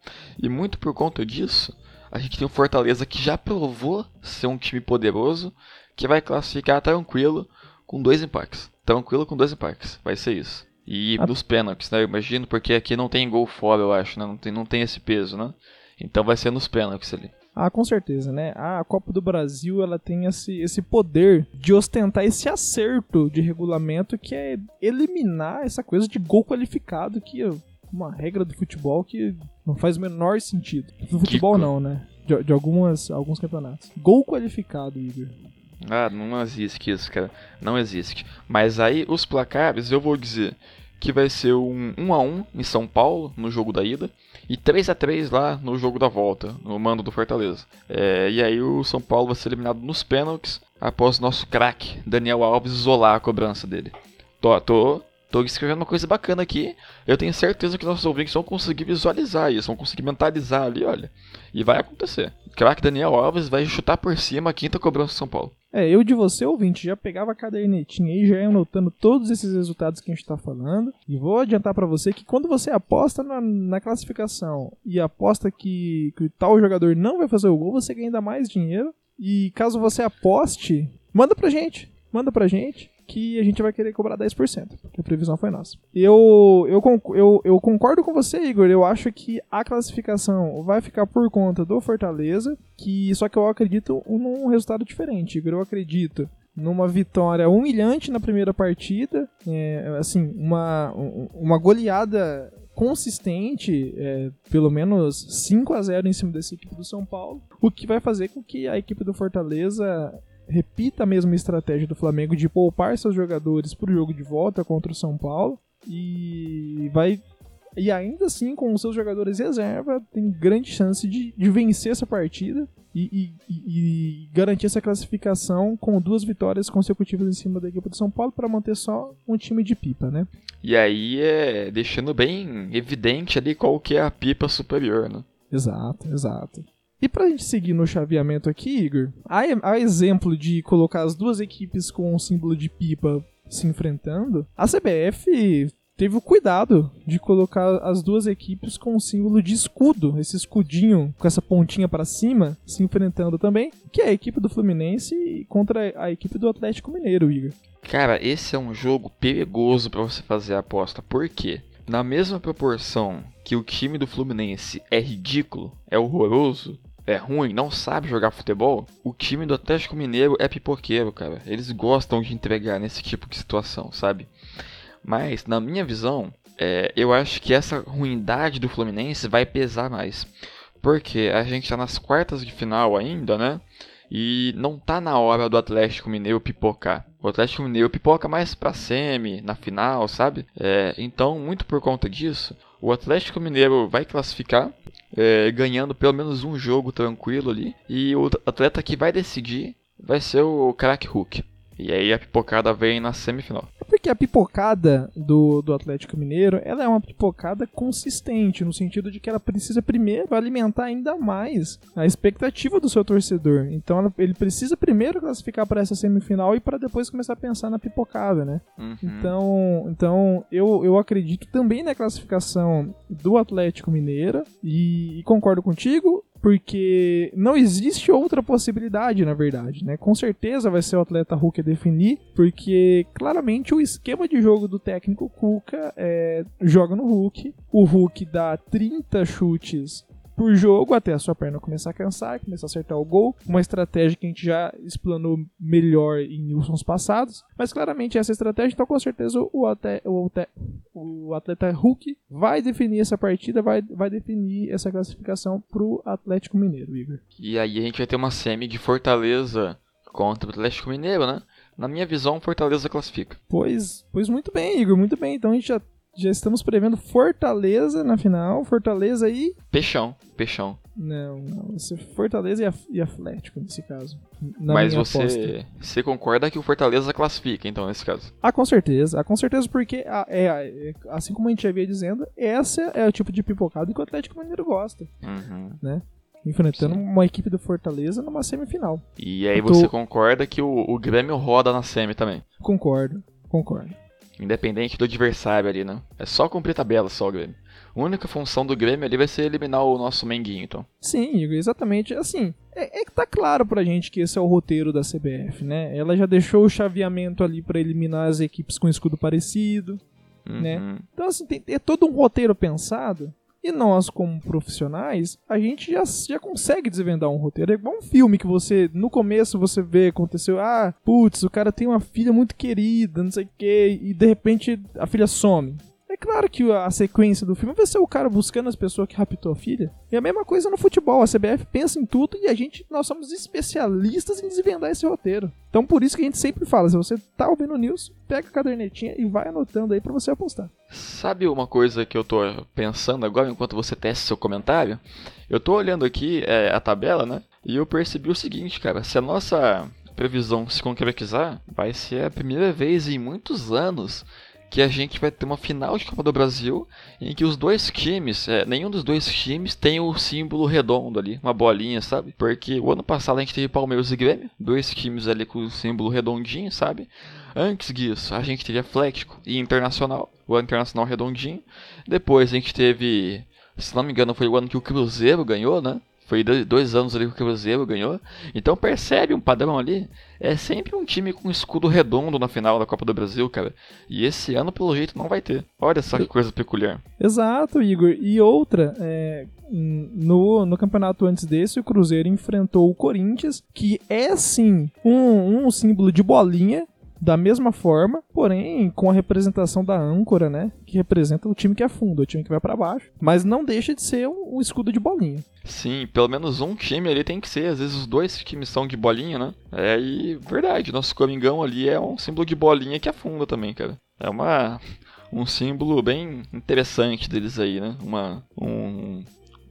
E muito por conta disso, a gente tem o Fortaleza que já provou ser um time poderoso, que vai classificar tranquilo com dois empates. Tranquilo com dois empates. Vai ser isso. E ah. nos pênaltis, né? Eu imagino, porque aqui não tem gol fora, eu acho, né? Não tem, não tem esse peso, né? Então vai ser nos pênaltis ali. Ah, com certeza, né? A Copa do Brasil, ela tem esse, esse poder de ostentar esse acerto de regulamento que é eliminar essa coisa de gol qualificado que uma regra do futebol que não faz o menor sentido. Do futebol não, né? De, de algumas, alguns campeonatos. Gol qualificado, Igor. Ah, não existe isso, cara. Não existe. Mas aí, os placares, eu vou dizer que vai ser um 1 a 1 em São Paulo, no jogo da ida, e 3 a 3 lá no jogo da volta, no mando do Fortaleza. É, e aí o São Paulo vai ser eliminado nos pênaltis após o nosso craque, Daniel Alves, isolar a cobrança dele. Tô, tô, tô escrevendo uma coisa bacana aqui. Eu tenho certeza que nossos ouvintes vão conseguir visualizar isso, vão conseguir mentalizar ali, olha. E vai acontecer. O craque Daniel Alves vai chutar por cima a quinta cobrança do São Paulo. É, eu de você, ouvinte, já pegava a cadernetinha aí, já ia anotando todos esses resultados que a gente está falando. E vou adiantar para você que quando você aposta na, na classificação e aposta que, que tal jogador não vai fazer o gol, você ganha ainda mais dinheiro. E caso você aposte, manda pra gente. Manda pra gente que a gente vai querer cobrar 10%, porque a previsão foi nossa. Eu, eu, eu, eu concordo com você, Igor. Eu acho que a classificação vai ficar por conta do Fortaleza, que só que eu acredito num resultado diferente, Igor. Eu acredito numa vitória humilhante na primeira partida, é, assim, uma, uma goleada consistente, é, pelo menos 5 a 0 em cima dessa equipe do São Paulo, o que vai fazer com que a equipe do Fortaleza repita a mesma estratégia do Flamengo de poupar seus jogadores para o jogo de volta contra o São Paulo e vai e ainda assim com os seus jogadores reserva tem grande chance de, de vencer essa partida e, e, e, garantir essa classificação com duas vitórias consecutivas em cima da equipe do São Paulo para manter só um time de pipa, né? E aí é deixando bem evidente ali qual que é a pipa superior, né? Exato, exato. E pra gente seguir no chaveamento aqui, Igor, a, exemplo de colocar as duas equipes com o símbolo de pipa se enfrentando, a CBF teve o cuidado de colocar as duas equipes com o símbolo de escudo, esse escudinho com essa pontinha para cima, se enfrentando também, que é a equipe do Fluminense contra a equipe do Atlético Mineiro, Igor. Cara, esse é um jogo perigoso para você fazer a aposta. Por quê? Na mesma proporção que o time do Fluminense é ridículo, é horroroso, é ruim, não sabe jogar futebol, o time do Atlético Mineiro é pipoqueiro, cara. Eles gostam de entregar nesse tipo de situação, sabe? Mas, na minha visão, é, eu acho que essa ruindade do Fluminense vai pesar mais. Porque a gente tá nas quartas de final ainda, né? E não tá na hora do Atlético Mineiro pipocar. O Atlético Mineiro pipoca mais pra semi, na final, sabe? É, então, muito por conta disso, o Atlético Mineiro vai classificar, é, ganhando pelo menos um jogo tranquilo ali. E o atleta que vai decidir vai ser o crack Hulk. E aí a pipocada vem na semifinal. É porque a pipocada do, do Atlético Mineiro, ela é uma pipocada consistente, no sentido de que ela precisa primeiro alimentar ainda mais a expectativa do seu torcedor. Então ela, ele precisa primeiro classificar para essa semifinal e para depois começar a pensar na pipocada, né? Uhum. Então, então eu, eu acredito também na classificação do Atlético Mineiro e, e concordo contigo porque não existe outra possibilidade, na verdade, né? Com certeza vai ser o atleta Hulk a definir, porque claramente o esquema de jogo do técnico Cuca é joga no Hulk, o Hulk dá 30 chutes por jogo até a sua perna começar a cansar, começar a acertar o gol. Uma estratégia que a gente já explanou melhor em Nilsons passados. Mas claramente essa estratégia, então com certeza o, até, o, o atleta Hulk vai definir essa partida, vai, vai definir essa classificação pro Atlético Mineiro, Igor. E aí a gente vai ter uma semi de Fortaleza contra o Atlético Mineiro, né? Na minha visão, Fortaleza classifica. Pois, pois muito bem, Igor, muito bem. Então a gente já já estamos prevendo Fortaleza na final. Fortaleza e. Peixão, Peixão. Não, não. Fortaleza e, Atlético, nesse caso. Mas você, aposta. você concorda que o Fortaleza classifica, então, nesse caso? Ah, com certeza. Ah, com certeza, porque, ah, é, é, assim como a gente já havia dizendo, essa é o tipo de pipocada que o Atlético Mineiro gosta. Uhum. Enfrentando Sim. uma equipe do Fortaleza numa semifinal. E aí tô- você concorda que o, o Grêmio roda na semi também. Concordo, concordo. Independente do adversário ali, né? É só cumprir tabela só o Grêmio. A única função do Grêmio ali vai ser eliminar o nosso Menguinho, então. Sim, exatamente. Assim, é, é que tá claro pra gente que esse é o roteiro da CBF, né? Ela já deixou o chaveamento ali pra eliminar as equipes com escudo parecido. Né? Uhum. Então, assim, tem, é todo um roteiro pensado. E nós, como profissionais, a gente já, já consegue desvendar um roteiro. É igual um filme que você, no começo, você vê, aconteceu, ah, putz, o cara tem uma filha muito querida, não sei o quê, e de repente a filha some. É claro que a sequência do filme vai ser o cara buscando as pessoas que raptou a filha. E a mesma coisa no futebol. A CBF pensa em tudo e a gente, nós somos especialistas em desvendar esse roteiro. Então por isso que a gente sempre fala, se você tá ouvindo news, pega a cadernetinha e vai anotando aí pra você apostar. Sabe uma coisa que eu tô pensando agora enquanto você testa seu comentário? Eu tô olhando aqui é, a tabela, né? E eu percebi o seguinte, cara. Se a nossa previsão se concretizar, vai ser a primeira vez em muitos anos que a gente vai ter uma final de Copa do Brasil em que os dois times, é, nenhum dos dois times tem o símbolo redondo ali, uma bolinha, sabe? Porque o ano passado a gente teve Palmeiras e Grêmio, dois times ali com o símbolo redondinho, sabe? Antes disso, a gente teve Atlético e Internacional, o Internacional redondinho. Depois a gente teve, se não me engano, foi o ano que o Cruzeiro ganhou, né? Foi do- dois anos ali que o Cruzeiro ganhou. Então percebe um padrão ali. É sempre um time com escudo redondo na final da Copa do Brasil, cara. E esse ano, pelo jeito, não vai ter. Olha só que coisa peculiar. Exato, Igor. E outra, é, no, no campeonato antes desse, o Cruzeiro enfrentou o Corinthians, que é sim um, um símbolo de bolinha, da mesma forma, porém com a representação da âncora, né? Que representa o time que afunda, o time que vai pra baixo. Mas não deixa de ser um, um escudo de bolinha. Sim, pelo menos um time ali tem que ser. Às vezes os dois times são de bolinha, né? É, e verdade, nosso Coringão ali é um símbolo de bolinha que afunda também, cara. É uma um símbolo bem interessante deles aí, né? Uma, um,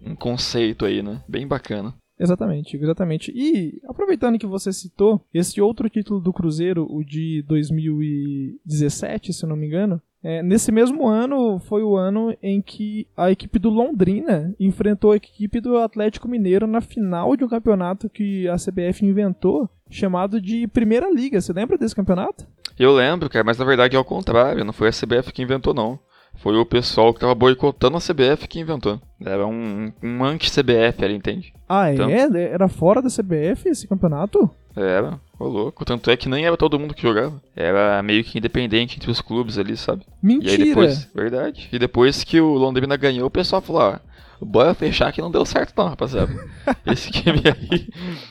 um conceito aí, né? Bem bacana. Exatamente, exatamente. E aproveitando que você citou esse outro título do Cruzeiro, o de 2017, se não me engano, é, nesse mesmo ano foi o ano em que a equipe do Londrina enfrentou a equipe do Atlético Mineiro na final de um campeonato que a CBF inventou, chamado de Primeira Liga. Você lembra desse campeonato? Eu lembro, cara, mas na verdade é ao contrário, não foi a CBF que inventou, não. Foi o pessoal que tava boicotando a CBF que inventou. Era um, um anti-CBF ali, entende? Ah, Então- é? Era fora da CBF esse campeonato? Era, ô louco. Tanto é que nem era todo mundo que jogava. Era meio que independente entre os clubes ali, sabe? E aí Mentira! depois, verdade. E depois que o Londrina ganhou, o pessoal falou, ó, bora fechar que não deu certo não, rapaziada. Esse time aí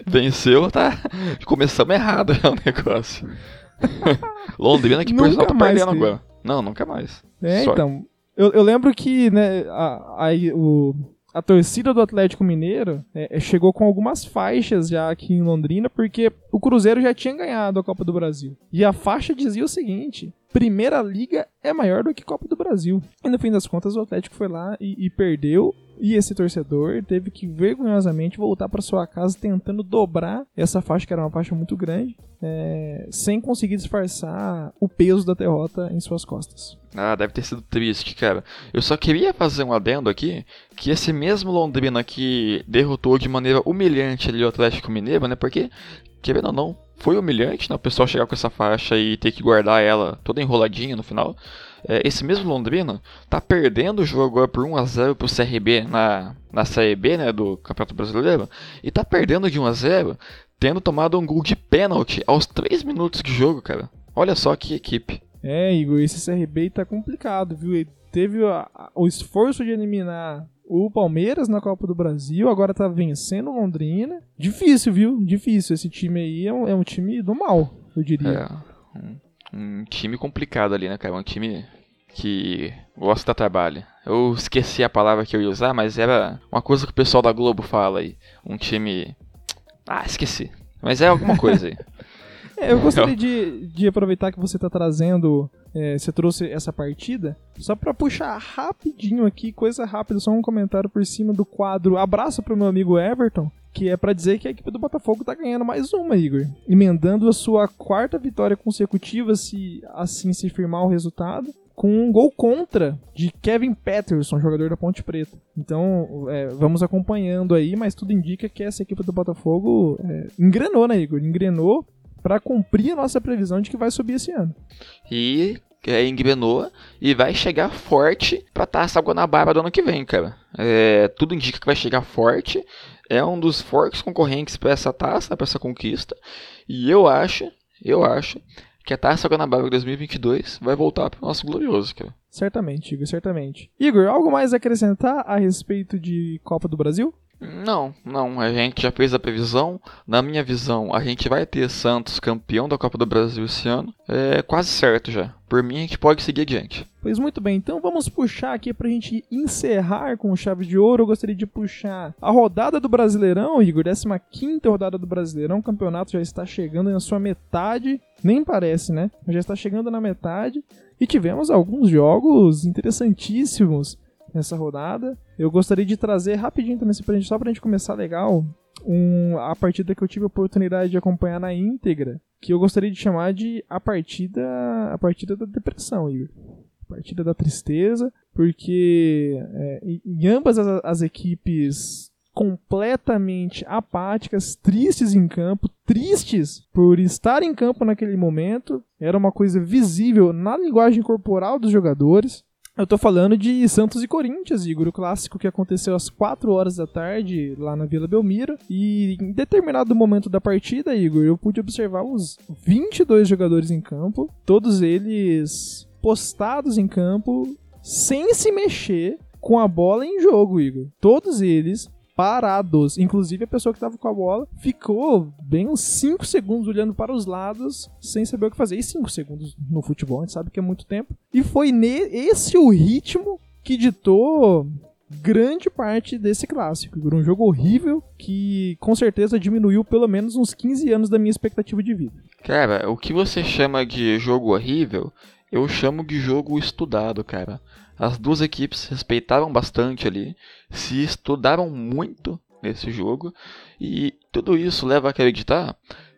venceu, tá? Começamos errado já o negócio. Londrina que por sinal tá perdendo teve. agora. Não, nunca mais. É, Só- então. Eu, eu lembro que, né, a, a, o, a torcida do Atlético Mineiro é, é, chegou com algumas faixas já aqui em Londrina, porque o Cruzeiro já tinha ganhado a Copa do Brasil. E a faixa dizia o seguinte: Primeira Liga é maior do que Copa do Brasil. E no fim das contas, o Atlético foi lá e, e perdeu. E esse torcedor teve que vergonhosamente voltar para sua casa tentando dobrar essa faixa, que era uma faixa muito grande, é, sem conseguir disfarçar o peso da derrota em suas costas. Ah, deve ter sido triste, cara. Eu só queria fazer um adendo aqui, que esse mesmo Londrina que derrotou de maneira humilhante ali o Atlético Mineiro, né? Porque, querendo ou não, foi humilhante, né? O pessoal chegar com essa faixa e ter que guardar ela toda enroladinha no final. É, esse mesmo Londrina tá perdendo o jogo agora por 1x0 pro CRB na, na Série B, né? Do Campeonato Brasileiro. E tá perdendo de 1x0, tendo tomado um gol de pênalti aos 3 minutos de jogo, cara. Olha só que equipe. É, Igor, esse CRB tá complicado, viu? Ele teve a- a- o esforço de eliminar o Palmeiras na Copa do Brasil, agora tá vencendo o Londrina. Difícil, viu? Difícil. Esse time aí é um, é um time do mal, eu diria. É, um, time complicado ali, né, cara? Um time que gosta de trabalho. Eu esqueci a palavra que eu ia usar, mas era uma coisa que o pessoal da Globo fala aí. Um time. Ah, esqueci. Mas é alguma coisa aí. É, eu gostaria de, de aproveitar que você está trazendo, é, você trouxe essa partida, só para puxar rapidinho aqui, coisa rápida, só um comentário por cima do quadro Abraço pro meu amigo Everton, que é para dizer que a equipe do Botafogo tá ganhando mais uma, Igor. Emendando a sua quarta vitória consecutiva, se assim se firmar o resultado com um gol contra de Kevin Patterson, jogador da Ponte Preta. Então, é, vamos acompanhando aí, mas tudo indica que essa equipe do Botafogo é, engrenou, né, Igor? Engrenou para cumprir a nossa previsão de que vai subir esse ano. E é, engrenou e vai chegar forte pra Taça Guanabara do ano que vem, cara. É, tudo indica que vai chegar forte. É um dos fortes concorrentes para essa taça, para essa conquista. E eu acho, eu acho que a Taça Guanabara 2022 vai voltar para o nosso glorioso, cara. Certamente, Igor, certamente. Igor, algo mais a acrescentar a respeito de Copa do Brasil? Não, não, a gente já fez a previsão. Na minha visão, a gente vai ter Santos campeão da Copa do Brasil esse ano. É quase certo já. Por mim, a gente pode seguir adiante. Pois muito bem, então vamos puxar aqui pra gente encerrar com chave de ouro. Eu gostaria de puxar a rodada do Brasileirão, Igor, 15 rodada do Brasileirão. O campeonato já está chegando na sua metade. Nem parece, né? Já está chegando na metade. E tivemos alguns jogos interessantíssimos nessa rodada. Eu gostaria de trazer rapidinho também, pra gente, só pra gente começar legal, um, a partida que eu tive a oportunidade de acompanhar na íntegra, que eu gostaria de chamar de a partida, a partida da depressão, Igor. A partida da tristeza, porque é, em ambas as, as equipes completamente apáticas, tristes em campo, tristes por estar em campo naquele momento. Era uma coisa visível na linguagem corporal dos jogadores. Eu tô falando de Santos e Corinthians, Igor, o clássico que aconteceu às 4 horas da tarde lá na Vila Belmiro. E em determinado momento da partida, Igor, eu pude observar os 22 jogadores em campo, todos eles postados em campo, sem se mexer, com a bola em jogo, Igor. Todos eles parados. Inclusive a pessoa que estava com a bola ficou bem uns 5 segundos olhando para os lados sem saber o que fazer. E 5 segundos no futebol, a gente sabe que é muito tempo. E foi esse o ritmo que ditou grande parte desse clássico. Um jogo horrível que com certeza diminuiu pelo menos uns 15 anos da minha expectativa de vida. Cara, o que você chama de jogo horrível, eu chamo de jogo estudado, cara. As duas equipes respeitaram bastante ali, se estudaram muito nesse jogo e tudo isso leva a acreditar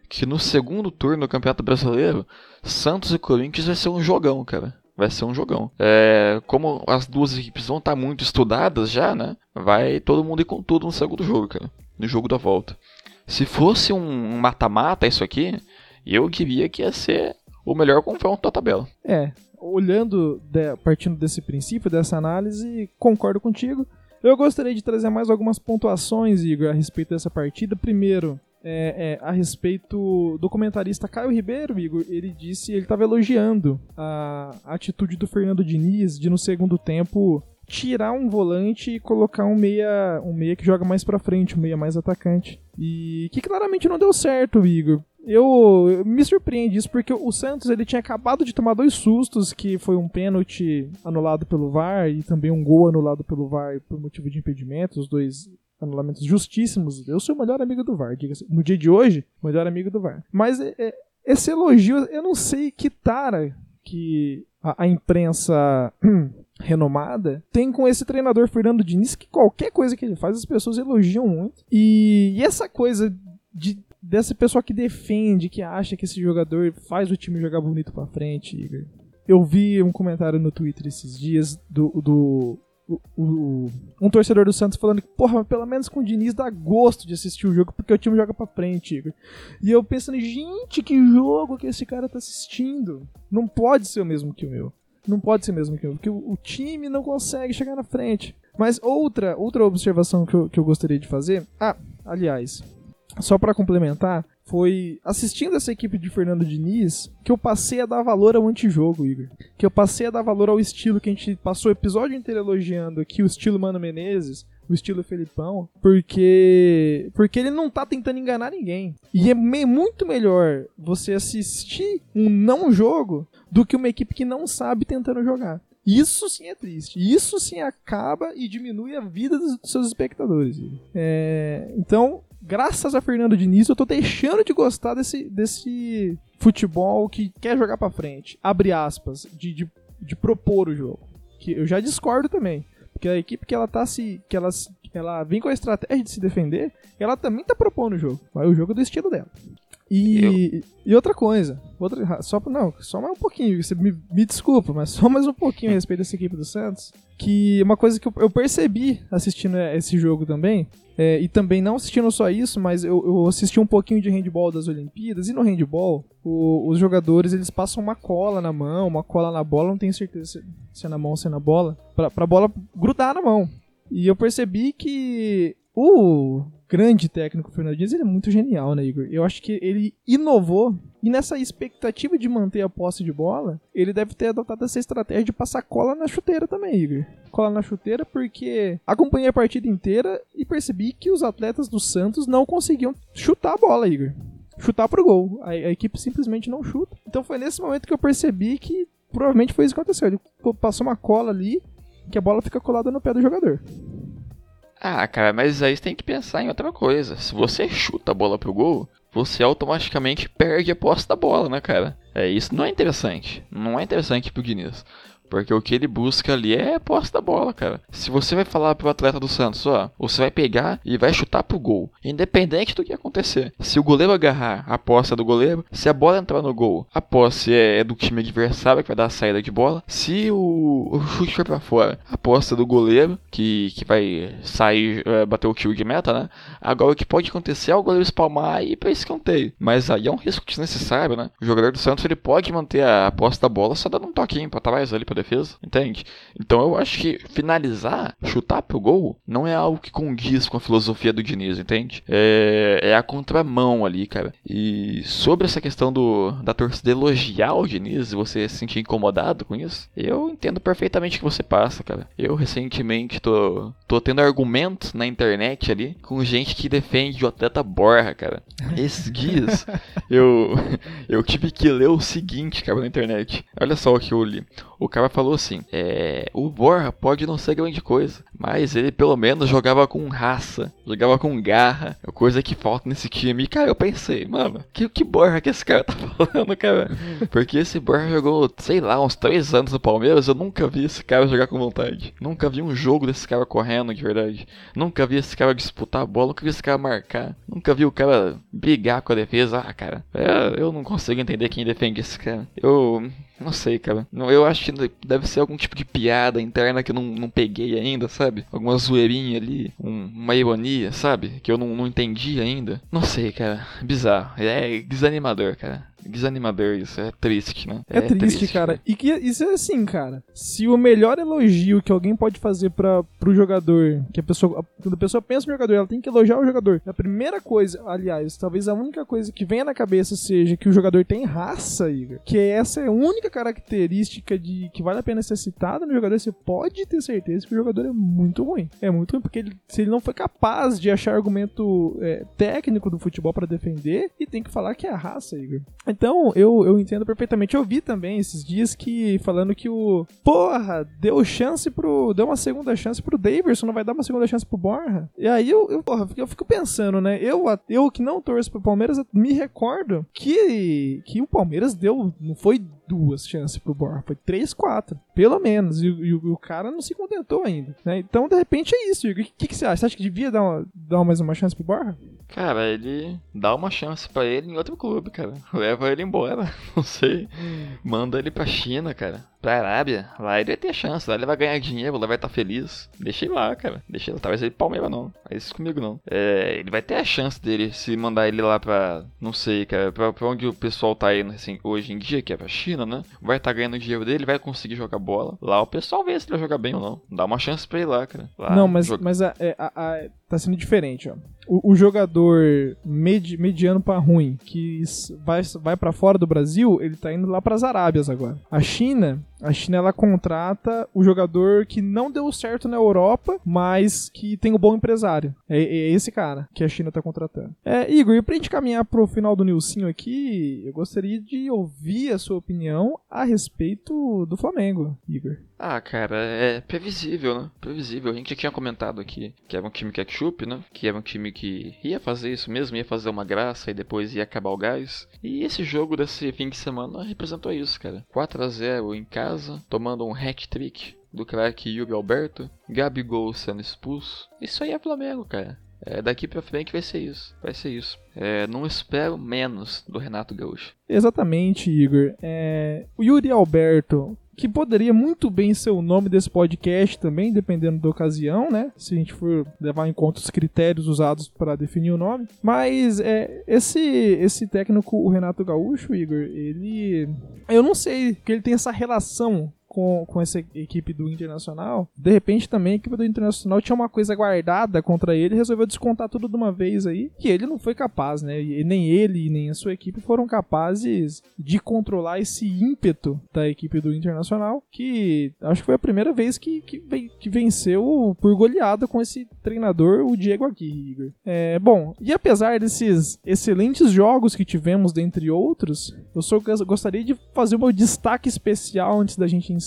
que no segundo turno do Campeonato Brasileiro, Santos e Corinthians vai ser um jogão, cara. Vai ser um jogão. É, como as duas equipes vão estar muito estudadas já, né? Vai todo mundo ir com tudo no segundo jogo, cara. No jogo da volta. Se fosse um mata-mata isso aqui, eu queria que ia ser o melhor confronto da tabela. É, olhando, de, partindo desse princípio, dessa análise, concordo contigo. Eu gostaria de trazer mais algumas pontuações, Igor, a respeito dessa partida. Primeiro, é, é, a respeito do comentarista Caio Ribeiro, Igor, ele disse, ele estava elogiando a, a atitude do Fernando Diniz de no segundo tempo tirar um volante e colocar um meia, um meia que joga mais para frente, um meia mais atacante. E que claramente não deu certo, Igor eu, me surpreende isso porque o Santos ele tinha acabado de tomar dois sustos, que foi um pênalti anulado pelo VAR e também um gol anulado pelo VAR por motivo de impedimento, os dois anulamentos justíssimos. Eu sou o melhor amigo do VAR, diga-se. No dia de hoje, melhor amigo do VAR. Mas é, é, esse elogio, eu não sei que tara que a, a imprensa renomada tem com esse treinador Fernando Diniz que qualquer coisa que ele faz as pessoas elogiam muito. E, e essa coisa de dessa pessoa que defende, que acha que esse jogador faz o time jogar bonito pra frente, Igor. Eu vi um comentário no Twitter esses dias do, do o, o, um torcedor do Santos falando que, porra, pelo menos com o Diniz dá gosto de assistir o jogo porque o time joga pra frente, Igor. E eu pensando, gente, que jogo que esse cara tá assistindo. Não pode ser o mesmo que o meu. Não pode ser o mesmo que o meu, porque o, o time não consegue chegar na frente. Mas outra, outra observação que eu, que eu gostaria de fazer. Ah, aliás, só para complementar, foi assistindo essa equipe de Fernando Diniz que eu passei a dar valor ao antijogo, Igor. Que eu passei a dar valor ao estilo que a gente passou o episódio inteiro elogiando aqui, o estilo Mano Menezes, o estilo Felipão, porque porque ele não tá tentando enganar ninguém. E é me, muito melhor você assistir um não jogo do que uma equipe que não sabe tentando jogar. Isso sim é triste. Isso sim acaba e diminui a vida dos seus espectadores. É, então, graças a Fernando Diniz, eu tô deixando de gostar desse, desse futebol que quer jogar pra frente. Abre aspas, de, de, de propor o jogo. Que eu já discordo também. Porque a equipe que ela tá se. que ela, ela vem com a estratégia de se defender, ela também tá propondo o jogo. Mas o jogo é do estilo dela. E, e outra coisa, outra, só não, só mais um pouquinho, você me, me desculpa, mas só mais um pouquinho a respeito dessa equipe do Santos, que uma coisa que eu, eu percebi assistindo esse jogo também, é, e também não assistindo só isso, mas eu, eu, assisti um pouquinho de handball das Olimpíadas, e no handball, o, os jogadores eles passam uma cola na mão, uma cola na bola, não tenho certeza se, é na mão ou se é na bola, pra, pra bola grudar na mão. E eu percebi que o grande técnico Fernando Diniz, ele é muito genial, né, Igor? Eu acho que ele inovou e nessa expectativa de manter a posse de bola, ele deve ter adotado essa estratégia de passar cola na chuteira também, Igor. Cola na chuteira porque acompanhei a partida inteira e percebi que os atletas do Santos não conseguiam chutar a bola, Igor. Chutar pro gol. A, a equipe simplesmente não chuta. Então foi nesse momento que eu percebi que provavelmente foi isso que aconteceu. Ele passou uma cola ali que a bola fica colada no pé do jogador. Ah, cara, mas aí você tem que pensar em outra coisa. Se você chuta a bola pro gol, você automaticamente perde a posse da bola, né, cara? É, isso não é interessante. Não é interessante pro Diniz. Porque o que ele busca ali é a posse da bola, cara. Se você vai falar pro atleta do Santos, ó, você vai pegar e vai chutar pro gol, independente do que acontecer. Se o goleiro agarrar, a posse é do goleiro. Se a bola entrar no gol, a posse é, é do time adversário que vai dar a saída de bola. Se o, o chute for pra fora, a posse é do goleiro que, que vai sair, é, bater o kill de meta, né? Agora o que pode acontecer é o goleiro espalmar e ir pra escanteio. Mas aí é um risco desnecessário, né? O jogador do Santos ele pode manter a posse da bola só dando um toquinho pra trás ali pra defesa, entende? Então eu acho que finalizar, chutar pro gol, não é algo que condiz com a filosofia do Diniz, entende? É, é a contramão ali, cara. E sobre essa questão do da torcida elogiar o Diniz e você se sentir incomodado com isso, eu entendo perfeitamente o que você passa, cara. Eu recentemente tô, tô tendo argumentos na internet ali com gente que defende o atleta Borra, cara. Esses dias eu, eu tive que ler o seguinte, cara, na internet. Olha só o que eu li. O cara falou assim: é, o Borra pode não ser grande coisa, mas ele pelo menos jogava com raça, jogava com garra, coisa que falta nesse time. E cara, eu pensei, mano, que, que Borra que esse cara tá falando, cara? Porque esse Borra jogou, sei lá, uns 3 anos no Palmeiras, eu nunca vi esse cara jogar com vontade. Nunca vi um jogo desse cara correndo de verdade. Nunca vi esse cara disputar a bola, nunca vi esse cara marcar. Nunca vi o cara brigar com a defesa. Ah, cara, é, eu não consigo entender quem defende esse cara. Eu não sei, cara. Eu acho que deve ser algum tipo de piada interna que eu não, não peguei ainda, sabe? Alguma zoeirinha ali, um, uma ironia, sabe? Que eu não, não entendi ainda. Não sei, cara. Bizarro. É desanimador, cara desanimador isso, é triste, né? É, é triste, triste, cara. E que isso é assim, cara. Se o melhor elogio que alguém pode fazer para pro jogador, que a pessoa, quando a pessoa pensa no jogador, ela tem que elogiar o jogador. A primeira coisa, aliás, talvez a única coisa que venha na cabeça seja que o jogador tem raça, Igor. Que essa é a única característica de que vale a pena ser citada no jogador. Você pode ter certeza que o jogador é muito ruim. É muito ruim porque ele, se ele não foi capaz de achar argumento é, técnico do futebol para defender, e tem que falar que é a raça, Igor. Então, eu, eu entendo perfeitamente. Eu vi também esses dias que falando que o. Porra, deu chance pro. Deu uma segunda chance pro Davidson, não vai dar uma segunda chance pro Borja. E aí eu, eu, porra, eu fico pensando, né? Eu, eu que não torço pro Palmeiras, me recordo que, que o Palmeiras deu. Não foi duas chances pro Borja, foi três, quatro, pelo menos. E, e, e, o cara não se contentou ainda. Né? Então, de repente, é isso. O que, que, você acha? Você acha que devia dar, uma, dar mais uma chance pro Borja? Cara, ele dá uma chance para ele em outro clube, cara. Leva ele embora. Não sei. Manda ele pra China, cara pra Arábia, lá ele vai ter chance, lá ele vai ganhar dinheiro, lá vai estar tá feliz. Deixa ele lá, cara. Deixa ele, talvez ele Palmeiras não. Isso comigo não. É, ele vai ter a chance dele se mandar ele lá pra, não sei, cara, pra, pra onde o pessoal tá indo assim, hoje em dia, que é pra China, né? Vai estar tá ganhando dinheiro dele, vai conseguir jogar bola. Lá o pessoal vê se ele vai jogar bem ou não. Dá uma chance pra ele lá, cara. Lá, não, mas, joga... mas a, é, a, a, tá sendo diferente, ó. O, o jogador med, mediano para ruim que vai, vai para fora do Brasil, ele tá indo lá para as Arábias agora. A China, A China ela contrata o jogador que não deu certo na Europa, mas que tem um bom empresário. É, é esse cara que a China tá contratando. É, Igor, e pra gente caminhar pro final do Nilcinho aqui, eu gostaria de ouvir a sua opinião a respeito do Flamengo, Igor. Ah, cara, é previsível, né? Previsível. A gente já tinha comentado aqui que era um time ketchup, né? Que era um time que ia fazer isso mesmo, ia fazer uma graça e depois ia acabar o gás. E esse jogo desse fim de semana representou isso, cara. 4 a 0 em casa, tomando um hat-trick do craque Yuri Alberto, Gabigol sendo expulso. Isso aí é Flamengo, cara. É, daqui pra frente vai ser isso. Vai ser isso. É, não espero menos do Renato Gaúcho. Exatamente, Igor. É, o Yuri Alberto, que poderia muito bem ser o nome desse podcast também, dependendo da ocasião, né? Se a gente for levar em conta os critérios usados para definir o nome. Mas é, esse esse técnico, o Renato Gaúcho, Igor, ele eu não sei que ele tem essa relação com, com essa equipe do Internacional, de repente também a equipe do Internacional tinha uma coisa guardada contra ele resolveu descontar tudo de uma vez aí, que ele não foi capaz, né? E nem ele nem a sua equipe foram capazes de controlar esse ímpeto da equipe do Internacional, que acho que foi a primeira vez que, que, que venceu por goleada com esse treinador, o Diego Aguirre, Igor. É, bom, e apesar desses excelentes jogos que tivemos, dentre outros, eu só gostaria de fazer um destaque especial antes da gente encerrar,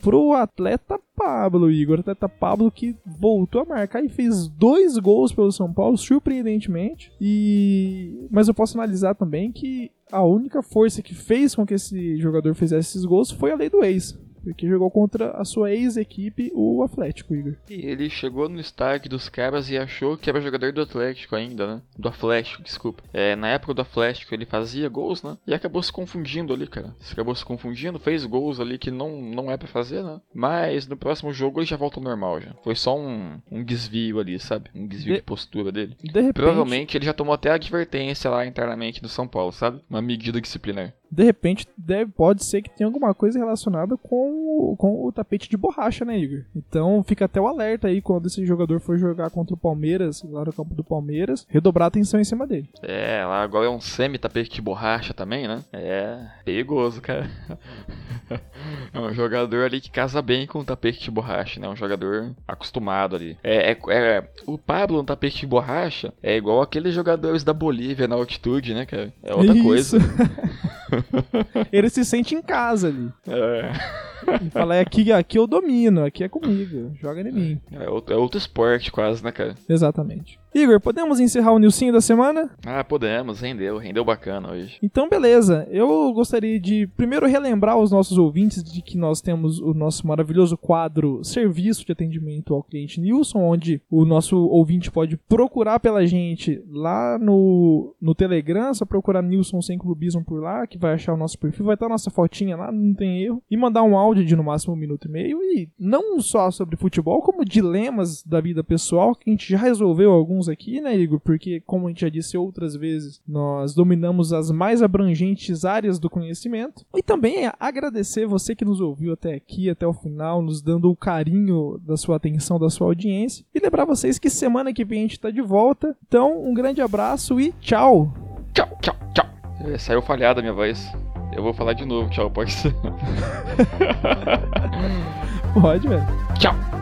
pro atleta Pablo, Igor. Atleta Pablo que voltou a marcar e fez dois gols pelo São Paulo, surpreendentemente. E mas eu posso analisar também que a única força que fez com que esse jogador fizesse esses gols foi a lei do ex porque jogou contra a sua ex-equipe, o Atlético, Igor. E ele chegou no estádio dos caras e achou que era jogador do Atlético ainda, né? Do Atlético, desculpa. É, na época do Atlético ele fazia gols, né? E acabou se confundindo ali, cara. Acabou se confundindo, fez gols ali que não, não é para fazer, né? Mas no próximo jogo ele já volta ao normal já. Foi só um, um desvio ali, sabe? Um desvio de, de postura dele. De repente... Provavelmente ele já tomou até a advertência lá internamente no São Paulo, sabe? Uma medida disciplinar de repente deve, pode ser que tenha alguma coisa relacionada com o, com o tapete de borracha, né, Igor? Então fica até o alerta aí quando esse jogador for jogar contra o Palmeiras, lá no campo do Palmeiras, redobrar a atenção em cima dele. É, lá agora é um semi-tapete de borracha também, né? É perigoso, cara. é um jogador ali que casa bem com o tapete de borracha, né? Um jogador acostumado ali. É, é, é o Pablo no tapete de borracha é igual aqueles jogadores da Bolívia na altitude, né, cara? É outra Isso. coisa. Ele se sente em casa ali. É. E fala, é aqui, aqui eu domino, aqui é comigo, joga em mim. É outro, é outro esporte quase, né, cara? Exatamente. Igor, podemos encerrar o Nilcinho da semana? Ah, podemos, rendeu, rendeu bacana hoje. Então, beleza. Eu gostaria de primeiro relembrar os nossos ouvintes de que nós temos o nosso maravilhoso quadro Serviço de Atendimento ao Cliente Nilson, onde o nosso ouvinte pode procurar pela gente lá no, no Telegram, só procurar Nilson sem clubismo por lá, que vai achar o nosso perfil, vai estar a nossa fotinha lá, não tem erro, e mandar um áudio de no máximo um minuto e meio, e não só sobre futebol, como dilemas da vida pessoal, que a gente já resolveu alguns aqui, né, Igor? Porque, como a gente já disse outras vezes, nós dominamos as mais abrangentes áreas do conhecimento. E também é agradecer você que nos ouviu até aqui, até o final, nos dando o carinho da sua atenção, da sua audiência. E lembrar vocês que semana que vem a gente tá de volta. Então, um grande abraço e tchau! Tchau, tchau, tchau! É, saiu falhada a minha voz. Eu vou falar de novo, tchau, pode ser. pode, velho. Tchau!